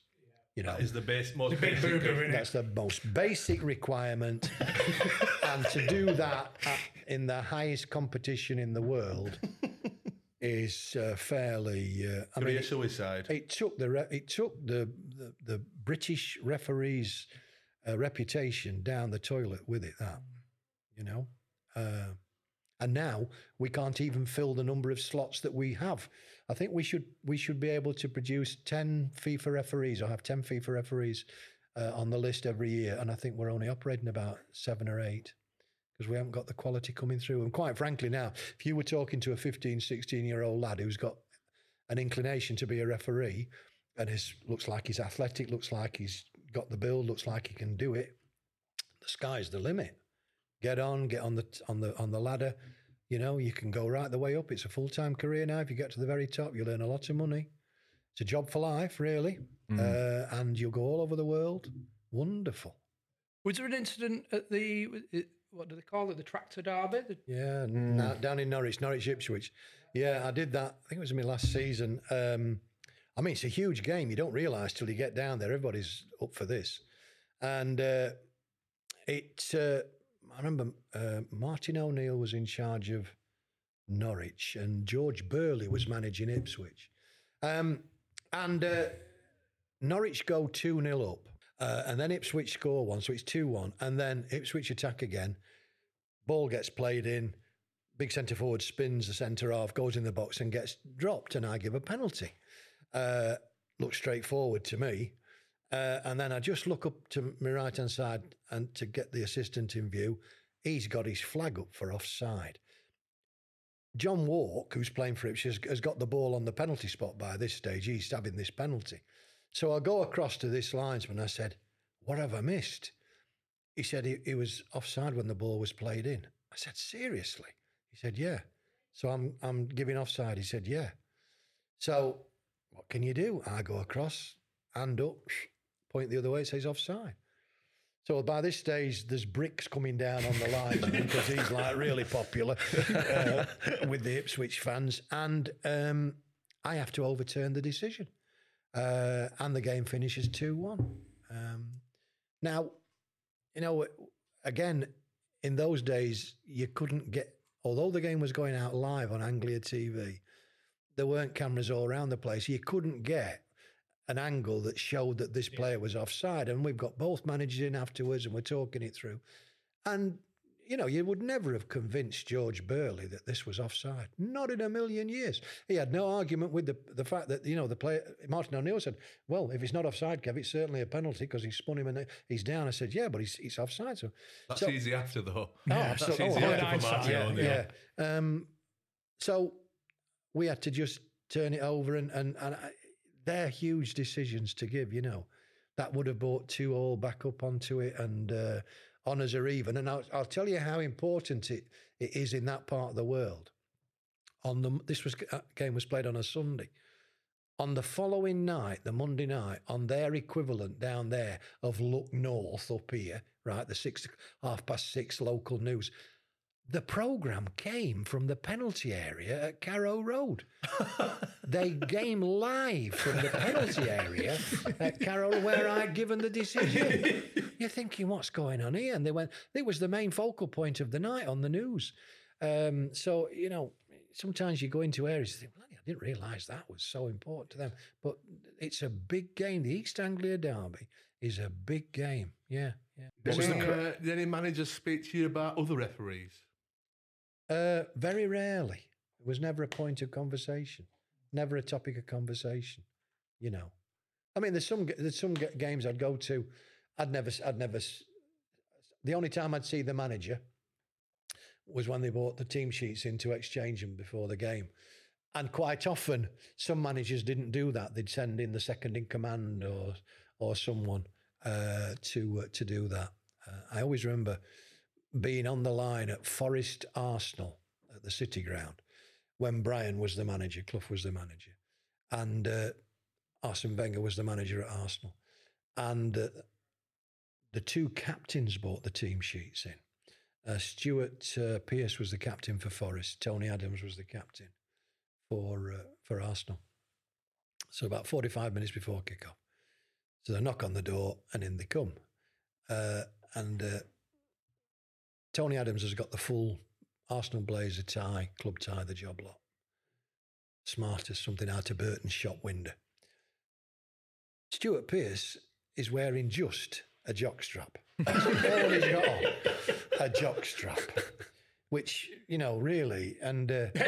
You know, That is the base, most The big basic boo-boo, of- innit? that's the most basic requirement. *laughs* and to do that at, in the highest competition in the world is uh, fairly. Uh, I Career mean, suicide. it took the re- it took the the, the British referees' uh, reputation down the toilet with it. That you know, uh, and now we can't even fill the number of slots that we have. I think we should we should be able to produce ten FIFA referees or have ten FIFA referees uh, on the list every year, and I think we're only operating about seven or eight because we haven't got the quality coming through. And quite frankly, now if you were talking to a 15, 16 year old lad who's got an inclination to be a referee and looks like he's athletic, looks like he's got the build, looks like he can do it. The sky's the limit. Get on, get on the on the on the ladder. You know, you can go right the way up. It's a full time career now. If you get to the very top, you'll earn a lot of money. It's a job for life, really, uh, and you'll go all over the world. Wonderful. Was there an incident at the what do they call it? The tractor derby? The, Yeah, now down in Norwich, Norwich Ipswich. Yeah, I did that. I think it was my last season. Um, I mean, it's a huge game. You don't realise till you get down there. Everybody's up for this, and uh, it. Uh, I remember uh, Martin O'Neill was in charge of Norwich, and George Burley was managing Ipswich, um, and uh, Norwich go two 0 up, uh, and then Ipswich score one, so it's two one, and then Ipswich attack again. Ball gets played in. Big centre forward spins the centre half, goes in the box and gets dropped, and I give a penalty. Uh, looks straightforward to me. Uh, and then I just look up to my right hand side and to get the assistant in view. He's got his flag up for offside. John Wark, who's playing for Ipswich, has, has got the ball on the penalty spot by this stage. He's having this penalty. So I go across to this linesman. I said, What have I missed? He said he, he was offside when the ball was played in. I said, Seriously? He said, Yeah. So I'm I'm giving offside. He said, Yeah. So what can you do? I go across, hand up, point the other way, says offside. So by this stage, there's bricks coming down on the lines *laughs* because he's like really popular uh, with the Ipswich fans, and um, I have to overturn the decision, uh, and the game finishes two one. Um, now, you know, again, in those days, you couldn't get, although the game was going out live on Anglia TV, there weren't cameras all around the place. You couldn't get an angle that showed that this player was offside. And we've got both managers in afterwards and we're talking it through. And you know, you would never have convinced George Burley that this was offside. Not in a million years. He had no argument with the the fact that you know the player Martin O'Neill said, "Well, if it's not offside, Kev, it's certainly a penalty because he spun him and he's down." I said, "Yeah, but he's, it's offside." So That's so- easy after though. Oh, *laughs* That's absolutely. easy Oh, after for hindsight, Martin yeah, O'Neill. yeah. Um, so we had to just turn it over, and and, and I, they're huge decisions to give. You know, that would have brought two all back up onto it, and uh, honours are even. And I'll, I'll tell you how important it, it is in that part of the world. On the this was uh, game was played on a Sunday. On the following night, the Monday night, on their equivalent down there of Look North up here, right, the six half past six local news, the programme came from the penalty area at Carrow Road. *laughs* they came live from the penalty area at Carrow where I'd given the decision. *laughs* You're thinking, what's going on here? And they went, it was the main focal point of the night on the news. Um, so, you know, sometimes you go into areas and think, bloody, I didn't realise that was so important to them. But it's a big game. The East Anglia Derby is a big game. Yeah, yeah. Did any, uh, did any managers speak to you about other referees? Uh, very rarely. It was never a point of conversation, never a topic of conversation. You know, I mean, there's some there's some games I'd go to. I'd never, I'd never. The only time I'd see the manager was when they brought the team sheets in to exchange them before the game. And quite often, some managers didn't do that. They'd send in the second in command or or someone uh, to uh, to do that. Uh, I always remember being on the line at Forest Arsenal at the City Ground when Brian was the manager, Clough was the manager, and uh, Arsene Wenger was the manager at Arsenal, and uh, the two captains brought the team sheets in. Uh, Stuart uh, Pearce was the captain for Forest. Tony Adams was the captain for uh, for Arsenal. So about forty five minutes before kickoff, so they knock on the door and in they come, uh, and uh, Tony Adams has got the full Arsenal blazer tie, club tie, the job lot. Smart as something out of Burton's shop window. Stuart Pearce is wearing just a jockstrap. That's *laughs* all he's got on. A jockstrap. Which, you know, really, and uh, *laughs* Is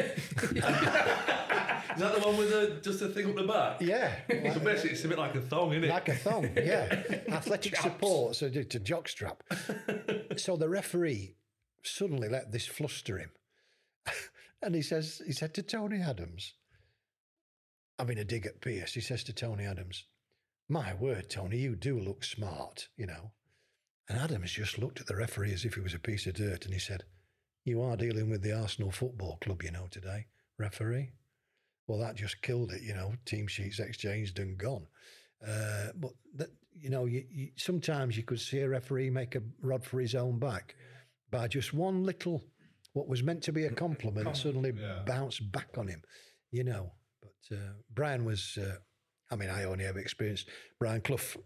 that the one with the, just a thing up the back? yeah, So basically, it's a bit like a thong, isn't it? like a thong, yeah. *laughs* Athletic support, so it's a jockstrap. so the referee suddenly let this fluster him. *laughs* and he says, he said to Tony Adams, having a dig at Pearce, he says to Tony Adams, My word, Tony, you do look smart, you know. And Adams just looked at the referee as if he was a piece of dirt and he said, You are dealing with the Arsenal Football Club, you know, today, referee. Well, that just killed it, you know. Team sheets exchanged and gone. Uh, but that, you know, you, you, sometimes you could see a referee make a rod for his own back by just one little, what was meant to be a compliment, suddenly bounced back on him, you know. But uh, Brian was, uh, I mean, I only ever experienced Brian Clough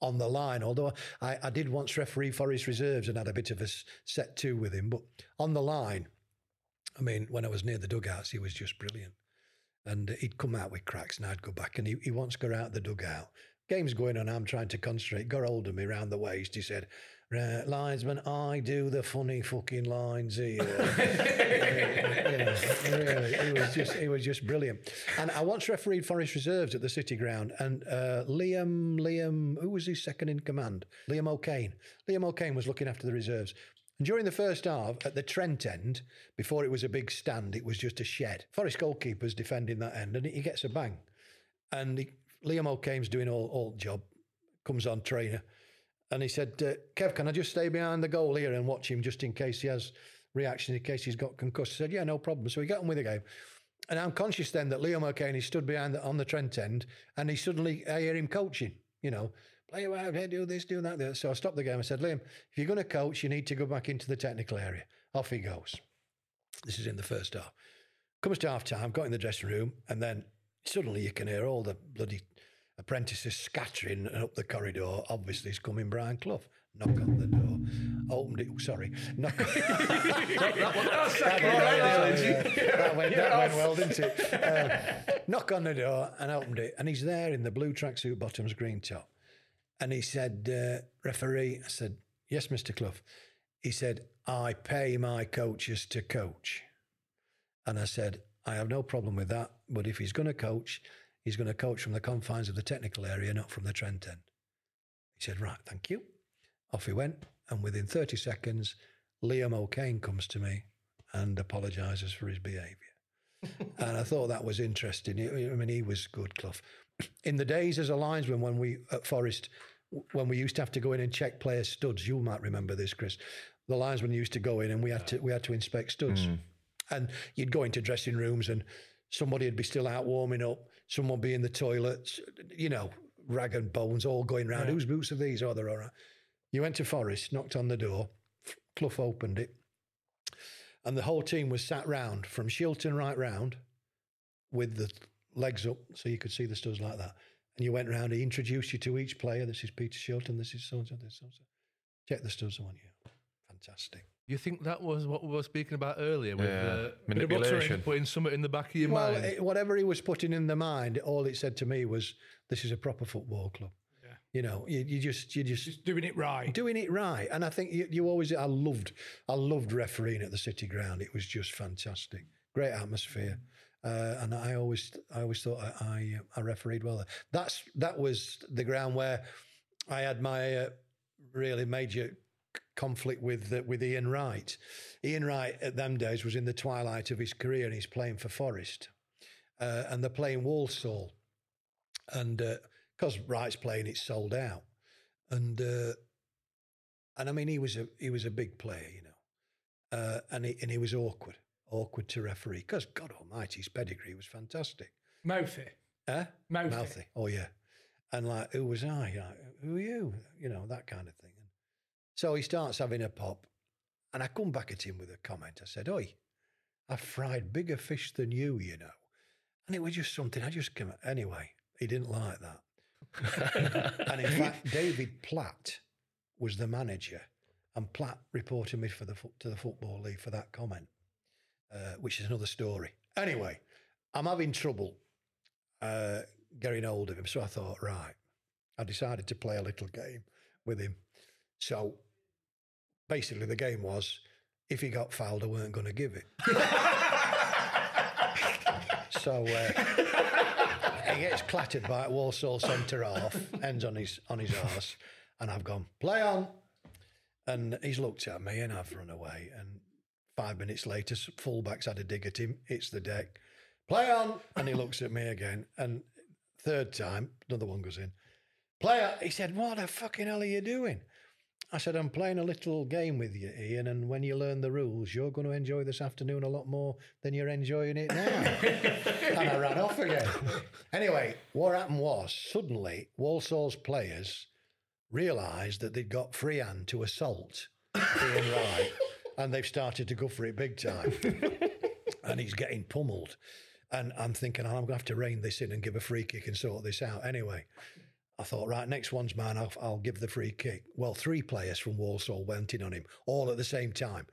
on the line, although I, I did once referee Forest Reserves and had a bit of a set two with him. But on the line, I mean, when I was near the dugouts, he was just brilliant. And he'd come out with cracks, and I'd go back. And he, he once got out the dugout. Game's going on. I'm trying to concentrate. Got hold of me round the waist. He said, right, "Linesman, I do the funny fucking lines here." *laughs* you know, really, was just he was just brilliant. And I once refereed Forest Reserves at the City Ground, and uh, Liam Liam, who was his second in command? Liam O'Kane. Liam O'Kane was looking after the reserves. And during the first half, at the Trent end, before it was a big stand, it was just a shed. Forest goalkeeper's defending that end, and he gets a bang. And he, Liam O'Kane's doing all, all job, comes on trainer. And he said, uh, Kev, can I just stay behind the goal here and watch him just in case he has reaction, in case he's got concussed? I said, yeah, no problem. So he got on with the game. And I'm conscious then that Liam O'Kane, he stood behind the, on the Trent end and he suddenly, I hear him coaching, you know, play out, hey, do this, do that. do that. So I stopped the game. I said, Liam, if you're going to coach, you need to go back into the technical area. Off he goes. This is in the first half. Comes to half time, got in the dressing room, and then suddenly you can hear all the bloody apprentices scattering up the corridor. Obviously, it's coming Brian Clough. Knock on the door. Opened it. Sorry. Knock. *laughs* went, that, went well, didn't it? Uh, knock on the door and opened it, and he's there in the blue tracksuit bottoms, green top. And he said, uh, "Referee," I said, "Yes, Mister Clough." he said, I pay my coaches to coach. And I said, I have no problem with that. But if he's going to coach, he's going to coach from the confines of the technical area, not from the Trent end. He said, Right, thank you. Off he went. And within 30 seconds, Liam O'Kane comes to me and apologises for his behaviour. *laughs* and I thought that was interesting. I mean, he was good, Clough. In the days as a linesman, when we at Forest, when we used to have to go in and check players' studs, you might remember this, Chris. The linesman used to go in and we had to we had to inspect studs, hmm. and you'd go into dressing rooms and somebody would be still out warming up, someone be in the toilets, you know, rag and bones all going round. Yeah. Whose boots are these? Oh, they're all right. You went to Forest, knocked on the door, Clough opened it, and the whole team was sat round from Shilton right round with the legs up so you could see the studs like that. And you went round, he introduced you to each player. This is Peter Shilton, this is so and so, this is so and so. Check the studs on you. Fantastic. You think that was what we were speaking about earlier with Yeah, uh, manipulation. putting something in the back of your Well, mind? it, whatever he was putting in the mind, all it said to me was, "This is a proper football club." Yeah. You know, you, you just you just Just doing it right. doing it right. And I think you, you always, I loved, I loved refereeing at the City Ground. It was just fantastic, great atmosphere. Uh, and I always, I always thought I, I, uh, I refereed well. there. That's that was the ground where I had my uh, really major c- conflict with uh, with Ian Wright. Ian Wright at them days was in the twilight of his career, and he's playing for Forest, uh, and they're playing Walsall, and because Wright's playing, it's sold out, and uh, and I mean he was a he was a big player, you know, uh, and he and he was awkward, awkward to referee because God Almighty, his pedigree was fantastic. Mouthy. Huh? Mouthy. Oh yeah. And like, who was I? Like, who are you? You know, that kind of thing. So he starts having a pop. And I come back at him with a comment. I said, Oi, I've fried bigger fish than you, you know. And it was just something I just came anyway, he didn't like that. *laughs* and in fact, David Platt was the manager, and Platt reported me for the to the football league for that comment, uh, which is another story. Anyway, I'm having trouble uh, getting hold of him, so I thought, right, I decided to play a little game with him. So basically, the game was if he got fouled, I weren't going to give it. *laughs* so uh, he gets clattered by a Walsall centre half, ends on his on his arse, and I've gone play on, and he's looked at me, and I've run away. And five minutes later, fullback's had a dig at him, It's the deck, play on, and he looks at me again, and third time, another one goes in, play on. He said, "What the fucking hell are you doing?" I said, I'm playing a little game with you, Ian, and when you learn the rules, you're going to enjoy this afternoon a lot more than you're enjoying it now. *laughs* and I ran off again. Anyway, what happened was suddenly Walsall's players realised that they'd got free hand to assault Ian Wright, *laughs* and they've started to go for it big time. and he's getting pummeled. And I'm thinking, "Oh, I'm going to have to rein this in and give a free kick and sort this out. Anyway, I thought, right, next one's mine. I'll, I'll give the free kick. Well, three players from Walsall went in on him all at the same time.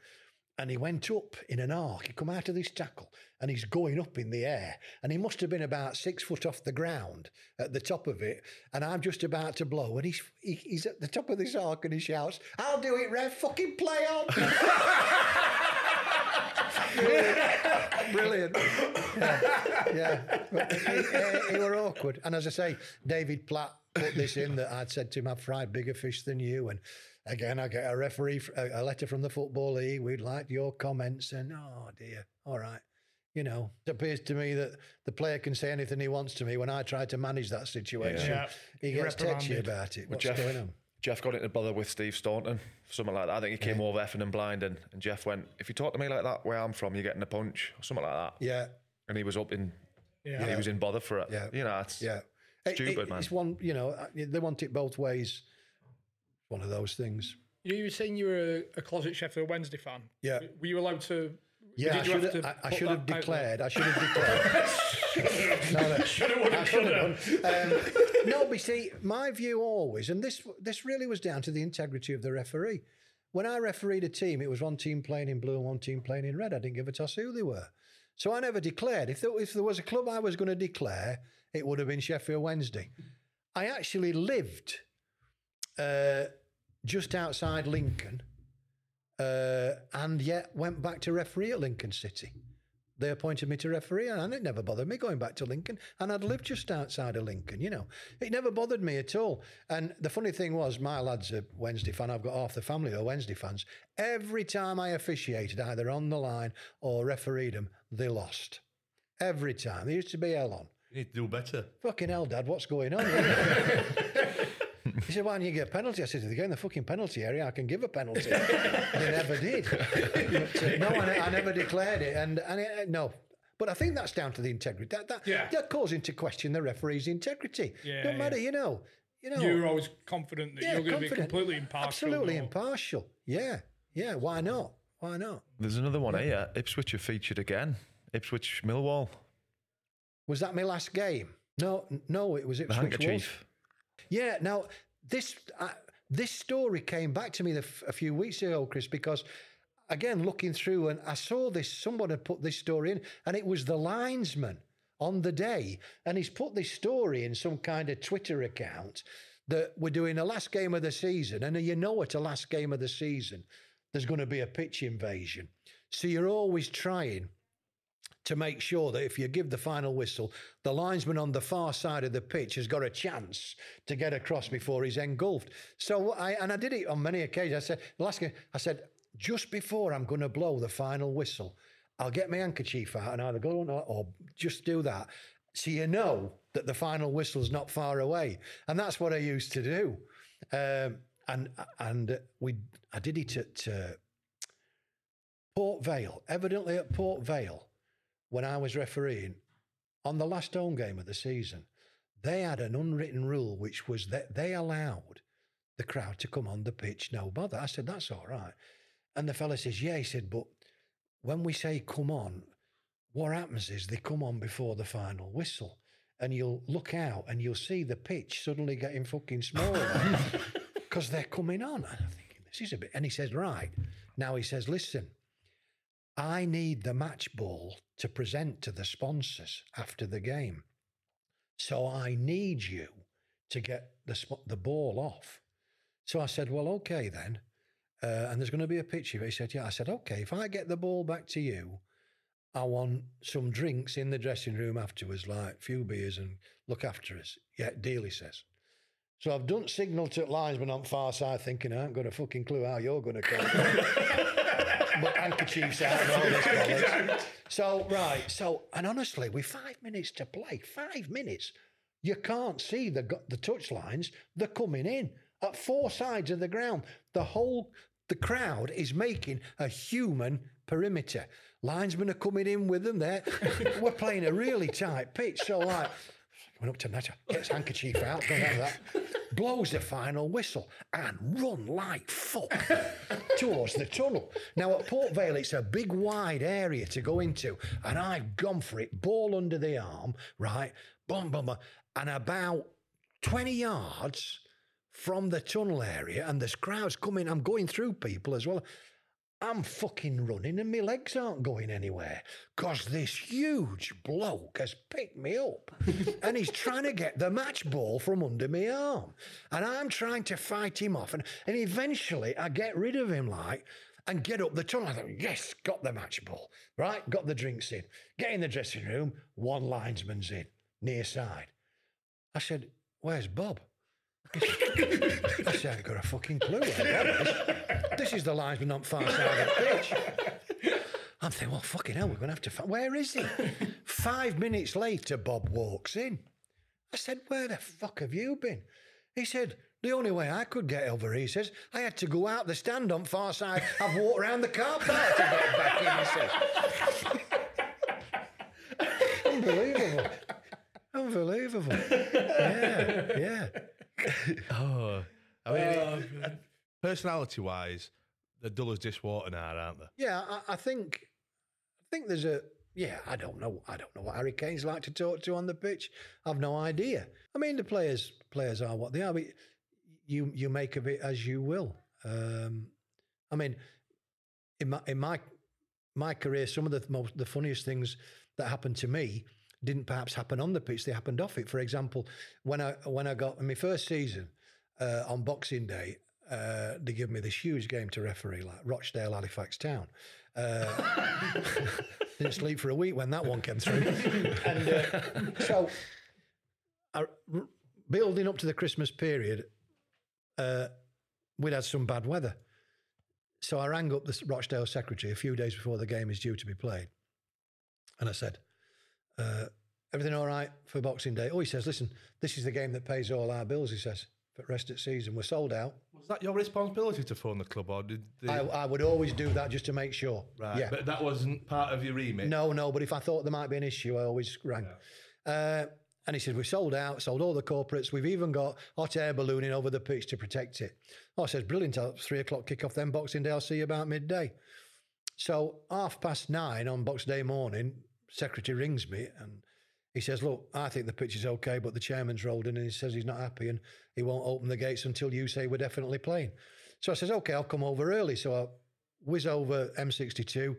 And he went up in an arc. He come out of this tackle and he's going up in the air. And he must have been about six foot off the ground at the top of it. And I'm just about to blow. And he's, he, he's at the top of this arc and he shouts, I'll do it, Rev. Fucking play on. *laughs* Brilliant. Yeah. yeah. But were awkward. And as I say, David Platt put this in that I'd said to him, I've fried bigger fish than you. And again, I get a referee, a, a letter from the Football League. We'd like your comments. And oh dear, all right. You know, it appears to me that the player can say anything he wants to me when I try to manage that situation. Yeah. He You're gets touchy about it. Well, What's Jeff, going on? Jeff got into bother with Steve Staunton, something like that. I think he came over effing and blind, and, and Jeff went, "If you talk to me like that, where I'm from, you're getting a punch, or something like that." Yeah. And he was up in, Yeah. he was in bother for it. Yeah. you know, it's Yeah. It- stupid, it- man. It's one, you know, uh, they want it both ways. One of those things. You were saying you were a, a closet Sheffield Wednesday fan. Yeah. Were you allowed to? Yeah, I did you should have have, to I, I should have declared. I should have declared. *laughs* no, no, Shoulda, woulda, I should have done. Um, no, but see, my view always, and this this really was down to the integrity of the referee. When I refereed a team, it was one team playing in blue and one team playing in red. I didn't give a toss who they were. So I never declared. If there, if there was a club I was going to declare, it would have been Sheffield Wednesday. I actually lived uh, just outside Lincoln uh, and yet went back to referee at Lincoln City. They appointed me to referee, and it never bothered me going back to Lincoln. And I'd lived just outside of Lincoln, you know. It never bothered me at all. And the funny thing was, my lad's a Wednesday fan. I've got half the family who are Wednesday fans. Every time I officiated, either on the line or refereed them, they lost. Every time. There used to be hell on. You need to do better. Fucking hell, Dad, what's going on? *laughs* he said, why don't you get a penalty? I said, if they get in the fucking penalty area, I can give a penalty. *laughs* they never did. But, uh, no, I, I never declared it. And, and it, no. But I think that's down to the integrity. That, that, Yeah. that calls into question the referee's integrity. Yeah, Don't matter, yeah. you know. You know, You're always confident that yeah, you're going to be completely impartial. Absolutely or- impartial. Yeah, yeah. Why not? Why not? There's another one here. Ipswich have featured again. Ipswich Millwall. Was that my last game? No, no, it was Ipswich Wolves. handkerchief. Yeah. Now this uh, this story came back to me f- a few weeks ago, Chris, because again looking through and I saw this. Someone had put this story in, and it was the linesman on the day, and he's put this story in some kind of Twitter account that we're doing the last game of the season, and you know at a last game of the season there's going to be a pitch invasion, so you're always trying to make sure that if you give the final whistle, the linesman on the far side of the pitch has got a chance to get across before he's engulfed. So I and I did it on many occasions. I said last game, I said just before I'm going to blow the final whistle, I'll get my handkerchief out and either go on or, or just do that, so you know that the final whistle's not far away. And that's what I used to do. Um, and and we I did it at uh, Port Vale, evidently at Port Vale when I was refereeing on the last home game of the season, they had an unwritten rule which was that they allowed the crowd to come on the pitch, no bother. I said, that's all right. And the fella says, yeah. He said, but when we say come on, what happens is they come on before the final whistle. And you'll look out and you'll see the pitch suddenly getting fucking smaller *laughs* because they're coming on. And I'm thinking, this is a bit. And he says, right. Now he says, listen, I need the match ball to present to the sponsors after the game. So I need you to get the, the ball off. So I said, well, okay then. Uh, and there's going to be a picture. He said, yeah. I said, okay, if I get the ball back to you, I want some drinks in the dressing room afterwards, like a few beers and look after us. Yeah, deal, he says. So I've done signal to linesman on far side thinking I haven't got a fucking clue how you're going to come. *laughs* *laughs* but handkerchiefs out and all this bollocks. So, right. So, and honestly, with five minutes to play, five minutes, you can't see the, the touch lines. They're coming in at four sides of the ground. The whole, the crowd is making a human perimeter. Linesmen are coming in with them there. *laughs* We're playing a really tight pitch. So, like, went up to Netta, gets handkerchief out, don't have that, blows the final whistle and run like fuck *laughs* towards the tunnel. Now at Port Vale, it's a big wide area to go into, and I've gone for it, ball under the arm, right, boom, boom, boom, and about 20 yards from the tunnel area, and there's crowds coming, I'm going through people as well. I'm fucking running and my legs aren't going anywhere because this huge bloke has picked me up *laughs* and he's trying to get the match ball from under my arm. And I'm trying to fight him off. And, and eventually I get rid of him like and get up the tunnel. I thought, yes, got the match ball, right? Got the drinks in. Get in the dressing room, one linesman's in, near side. I said, where's Bob? I said, I ain't got a fucking clue. This is the linesman on far side of the pitch. I'm thinking, well, fucking hell, we're going to have to find. Where is he? Five minutes later, Bob walks in. I said, where the fuck have you been? He said, the only way I could get over, he says, I had to go out the stand on far side. I've walked around the car park to get back in, he says. Unbelievable. Unbelievable. *laughs* Yeah, yeah. Oh, I mean, personality wise, they're dull as dishwater now, aren't they? Yeah, I, I think I think there's a yeah, I don't know. I don't know what Harry Kane's like to talk to on the pitch. I've no idea. I mean the players players are what they are, but you you make of it as you will. Um, I mean, in my in my my career, some of the most the funniest things that happened to me didn't perhaps happen on the pitch; they happened off it. For example, when I when I got in my first season uh, on Boxing Day, uh, they give me this huge game to referee, like Rochdale, Halifax Town. Uh, *laughs* didn't sleep for a week when that one came through. *laughs* and uh, so, I, r- building up to the Christmas period, uh, we'd had some bad weather. So I rang up the Rochdale secretary a few days before the game is due to be played. And I said, uh, everything all right for Boxing Day? Oh, he says, listen, this is the game that pays all our bills, he says, for the rest of the season. We're sold out. Was that your responsibility to phone the club, or did they... I, I would always do that just to make sure. right? Yeah. But that wasn't part of your remit. No, no, but if I thought there might be an issue, I always rang. Uh, and he said, We've sold out, sold all the corporates. We've even got hot air ballooning over the pitch to protect it. Oh, I says, Brilliant. I'll three o'clock kick off then Boxing Day. I'll see you about midday. So, half past nine on Boxing Day morning, secretary rings me and he says, Look, I think the pitch is okay, but the chairman's rolled in and he says he's not happy and he won't open the gates until you say we're definitely playing. So I says, Okay, I'll come over early. So I whiz over M62,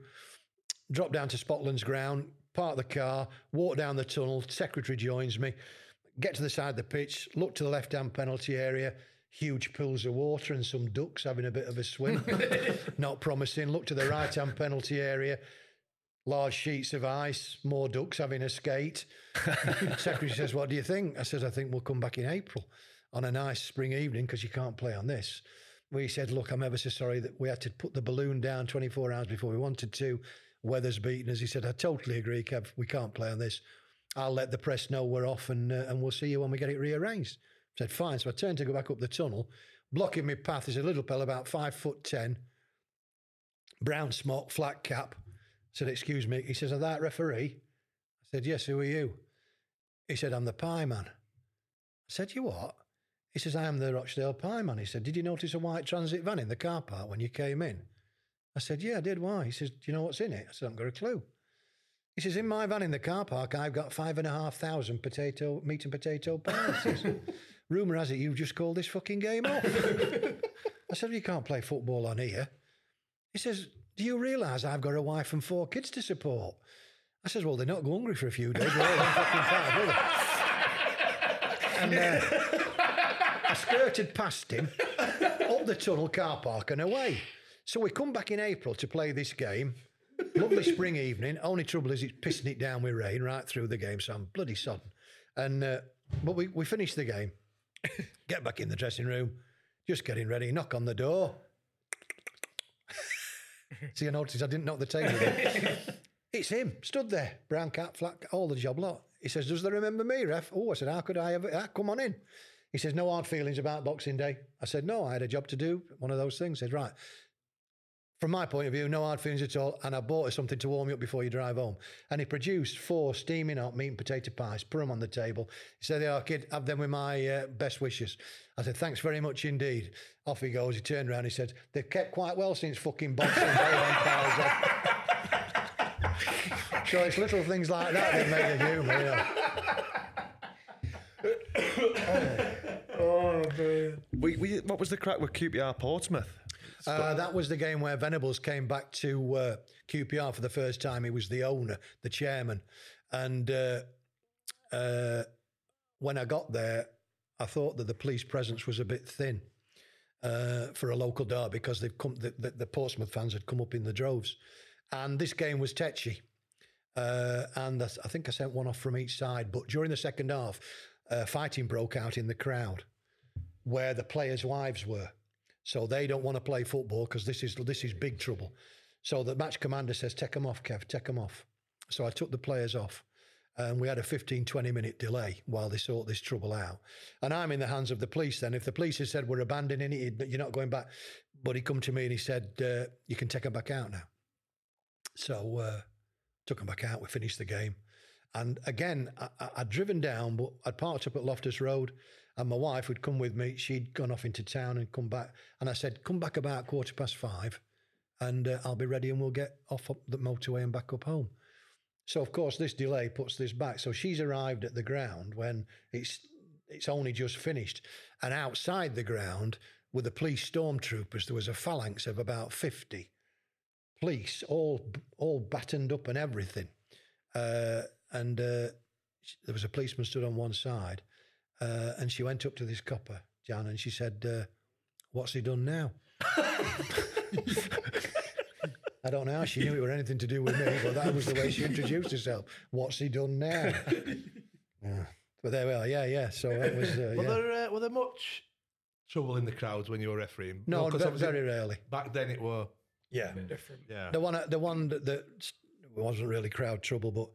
drop down to Spotland's ground, park the car, walk down the tunnel. Secretary joins me, get to the side of the pitch, look to the left hand penalty area. Huge pools of water and some ducks having a bit of a swim. *laughs* Not promising. Look to the right hand penalty area. Large sheets of ice, more ducks having a skate. *laughs* Secretary says, What do you think? I says, I think we'll come back in April on a nice spring evening because you can't play on this. We said, Look, I'm ever so sorry that we had to put the balloon down 24 hours before we wanted to. Weather's beaten us. He said, I totally agree, Kev. We can't play on this. I'll let the press know we're off and, uh, and we'll see you when we get it rearranged. I said, Fine. So I turned to go back up the tunnel. Blocking my path is a little fella about five foot 10, brown smock, flat cap. Said, Excuse me. He says, Are that referee? I said, Yes, who are you? He said, I'm the pie man. I said, You what? He says, I am the Rochdale pie man. He said, Did you notice a white transit van in the car park when you came in? I said, Yeah, I did. Why? He says, Do you know what's in it? I said, I haven't got a clue. He says, In my van in the car park, I've got five and a half thousand potato, meat and potato pies. *laughs* Rumour has it you've just called this fucking game off. *laughs* I said, You can't play football on here. He says, Do you realise I've got a wife and four kids to support? I says, Well, they're not hungry for a few days. And uh, I skirted past him up the tunnel car park and away. So we come back in April to play this game. Lovely spring evening. Only trouble is it's pissing it down with rain right through the game, so I'm bloody sodden. And uh, but we, we finished the game. Get back in the dressing room, just getting ready. Knock on the door. *laughs* See, I noticed I didn't knock the table. *laughs* It's him, stood there, brown cap, flat, cap, all the job lot. He says, "Does they remember me, ref?" Oh, I said, "How could I ever? Ah, come on in." He says, "No hard feelings about Boxing Day." I said, "No, I had a job to do, one of those things." He said, "Right." From my point of view, no hard feelings at all. And I bought her something to warm you up before you drive home. And he produced four steaming hot meat and potato pies, put them on the table. He said, "Yeah, kid, have them with my uh, best wishes." I said, "Thanks very much indeed." Off he goes. He turned around. He said, "They've kept quite well since fucking Boxing Day." them *laughs* pies. So it's little things like that that make a humour, you know. *coughs* We, we, what was the crack with QPR Portsmouth? Uh, that was the game where Venables came back to uh, QPR for the first time. He was the owner, the chairman. And uh, uh, when I got there, I thought that the police presence was a bit thin uh, for a local derby because they've come, the, the, the Portsmouth fans had come up in the droves. And this game was tetchy. Uh, and I, I think I sent one off from each side. But during the second half, uh, fighting broke out in the crowd where the players' wives were. So they don't want to play football because this is this is big trouble. So the match commander says, "Take them off, Kev. Take them off." So I took the players off, and we had a 15, 20 minute delay while they sort this trouble out. And I'm in the hands of the police. Then, if the police had said we're abandoning it, you're not going back, but he come to me and he said, uh, "You can take them back out now." So uh, took them back out. We finished the game. And again, I, I'd driven down, but I'd parked up at Loftus Road, and my wife would come with me. She'd gone off into town and come back. And I said, Come back about quarter past five, and uh, I'll be ready, and we'll get off up the motorway and back up home. So, of course, this delay puts this back. So she's arrived at the ground when it's it's only just finished. And outside the ground, with the police stormtroopers, there was a phalanx of about 50 police, all all battened up and everything. Uh, and uh, there was a policeman stood on one side, uh, and she went up to this copper, Jan, and she said, uh, What's he done now? I don't know how she knew it were anything to do with me, but that was the way she introduced herself. What's he done now? *laughs* Yeah. But there we are. Yeah, yeah. So that was. Uh, Were yeah. there uh, were there much trouble in the crowds when you were refereeing? No, 'cause ve- obviously very rarely. Back then, it were Yeah. Different. yeah. The one, the one that, that wasn't really crowd trouble, but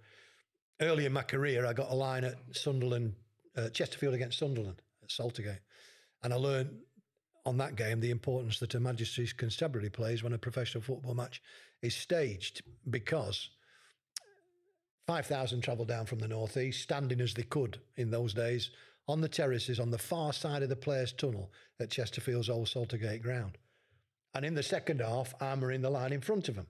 early in my career, I got a line at Sunderland, uh, Chesterfield against Sunderland at Saltergate, and I learned on that game the importance that a Majesty's Constabulary plays when a professional football match is staged, because five thousand travelled down from the northeast, standing as they could in those days on the terraces on the far side of the players' tunnel at Chesterfield's old Saltergate ground. And in the second half, in the line in front of them.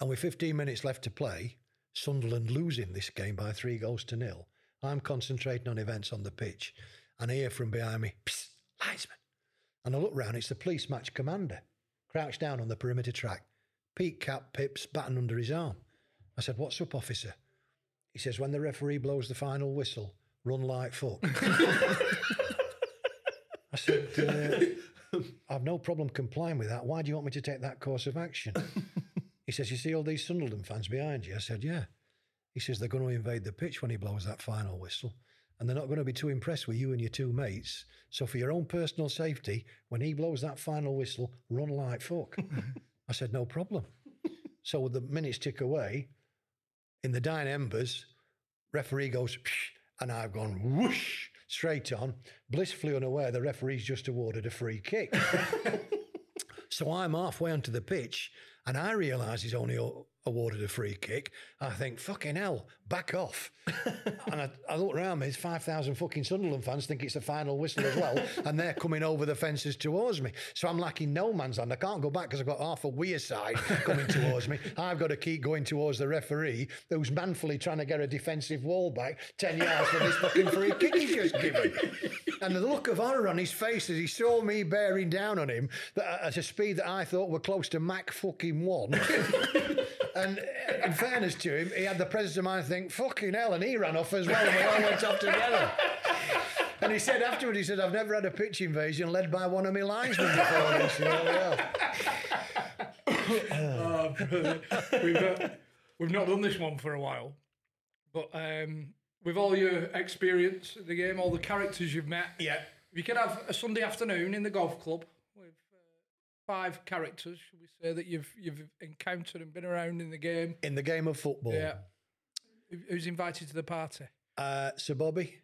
And with 15 minutes left to play, Sunderland losing this game by three goals to nil. I'm concentrating on events on the pitch, and I hear from behind me, Psst, linesman. And I look round, it's the police match commander, crouched down on the perimeter track, peak cap, pips, baton under his arm. I said, What's up, officer? He says, When the referee blows the final whistle, run like fuck. *laughs* I said, uh, I've no problem complying with that. Why do you want me to take that course of action? he says, You see all these Sunderland fans behind you? I said, Yeah. He says, They're going to invade the pitch when he blows that final whistle. And they're not going to be too impressed with you and your two mates. So, for your own personal safety, when he blows that final whistle, run like fuck. *laughs* I said, No problem. So, with the minutes tick away. In the dying embers, referee goes, "Psh," and I've gone whoosh straight on. Blissfully unaware the referee's just awarded a free kick. *laughs* so I'm halfway onto the pitch and I realise he's only a- awarded a free kick. I think, fucking hell, back off. *laughs* and I, I look around me, there's 5,000 fucking Sunderland fans think it's the final whistle as well, *laughs* and they're coming over the fences towards me. So I'm like in no man's land. I can't go back because I've got half a Wearside coming towards me. *laughs* I've got to keep going towards the referee who's manfully trying to get a defensive wall back 10 yards from this fucking free kick he's just given. And the look of horror on his face as he saw me bearing down on him that, at a speed that I thought were close to Mach fucking one. And uh, in fairness to him, he had the presence of mind to think, fucking hell, and he ran off as well, and we all went off together. And he said afterwards, he said, I've never had a pitch invasion led by one of my linesmen before this. You know, yeah. *coughs* Oh, brilliant. we've, uh, we've not done this one for a while, but um, with all your experience of the game, all the characters you've met, Yeah. you could have a Sunday afternoon in the golf club five characters, should we say, that you've you've encountered and been around in the game. In the game of football. Yeah. Who's invited to the party? Uh, Sir Bobby.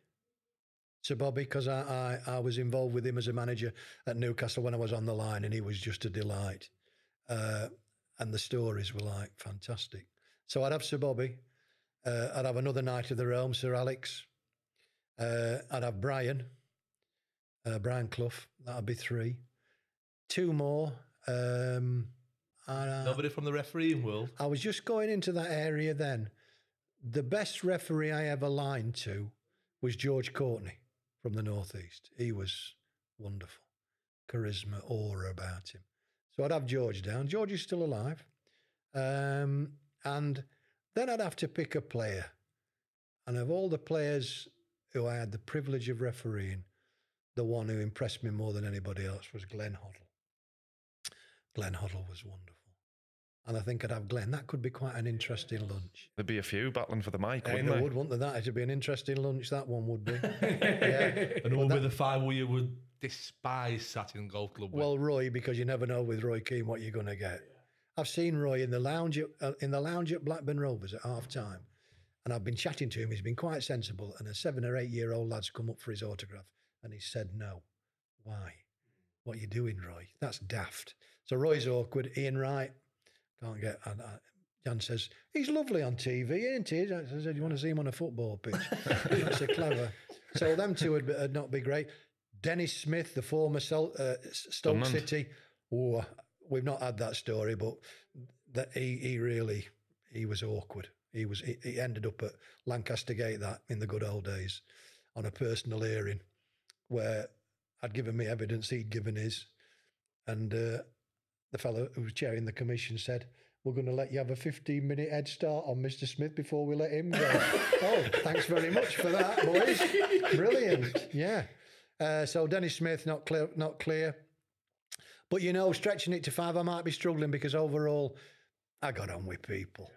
Sir Bobby, because I, I, I was involved with him as a manager at Newcastle when I was on the line, and he was just a delight. Uh, and the stories were like fantastic. So I'd have Sir Bobby. Uh, I'd have another Knight of the Realm, Sir Alex. Uh, I'd have Brian, uh, Brian Clough. That'd be three. Two more. Um, and, uh, Nobody from the refereeing world. I was just going into that area then. The best referee I ever lined to was George Courtney from the Northeast. He was wonderful. Charisma, aura about him. So I'd have George down. George is still alive. Um, and then I'd have to pick a player. And of all the players who I had the privilege of refereeing, the one who impressed me more than anybody else was Glenn Hoddle. Glenn Hoddle was wonderful. And I think I'd have Glenn. That could be quite an interesting lunch. There'd be a few battling for the mic, Hey, wouldn't there there? would, wouldn't there? That it'd be an interesting lunch. That one would be. *laughs* yeah. And who Well, would be that- the five who you would despise sat in golf club with? Well, Roy, because you never know with Roy Keane what you're going to get. I've seen Roy in the lounge at, uh, in the lounge at Blackburn Rovers at half time, and I've been chatting to him. He's been quite sensible, and a seven or eight year old lad's come up for his autograph, and he said no. Why? What you doing, Roy? That's daft. So Roy's awkward. Ian Wright can't get. And, uh, Jan says he's lovely on TV, ain't he? I said, "You want to see him on a football pitch?" *laughs* That's so clever. So them two would, would not be great. Dennis Smith, the former Sel- uh, Stoke. City. Oh, we've not had that story, but that he he really he was awkward. He was he, he ended up at Lancaster Gate that in the good old days on a personal hearing where I'd given me evidence, he'd given his, and uh, the fellow who was chairing the commission said. We're going to let you have a 15 minute head start on Mr. Smith before we let him go. *laughs* oh, thanks very much for that, boys. Brilliant. Yeah. Uh, so Dennis Smith not clear, not clear. But you know, stretching it to five, I might be struggling because overall, I got on with people.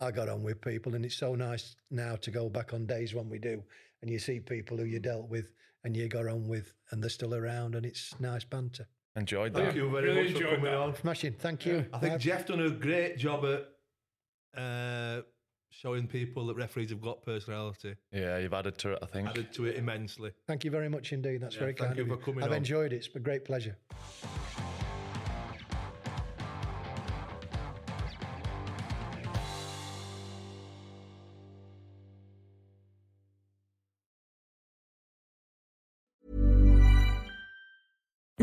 I got on with people, and it's so nice now to go back on days when we do, and you see people who you dealt with and you got on with, and they're still around, and it's nice banter. Enjoyed that. Thank you very Really much for enjoyed coming that. on. Smashing. Thank you. I think Bye. Jeff done a great job at uh, showing people that referees have got personality. Yeah, you've added to it, I think. Added to it immensely. Thank you very much indeed. That's Yeah, very thank kind you of for coming I've on. enjoyed it. It's been a great pleasure.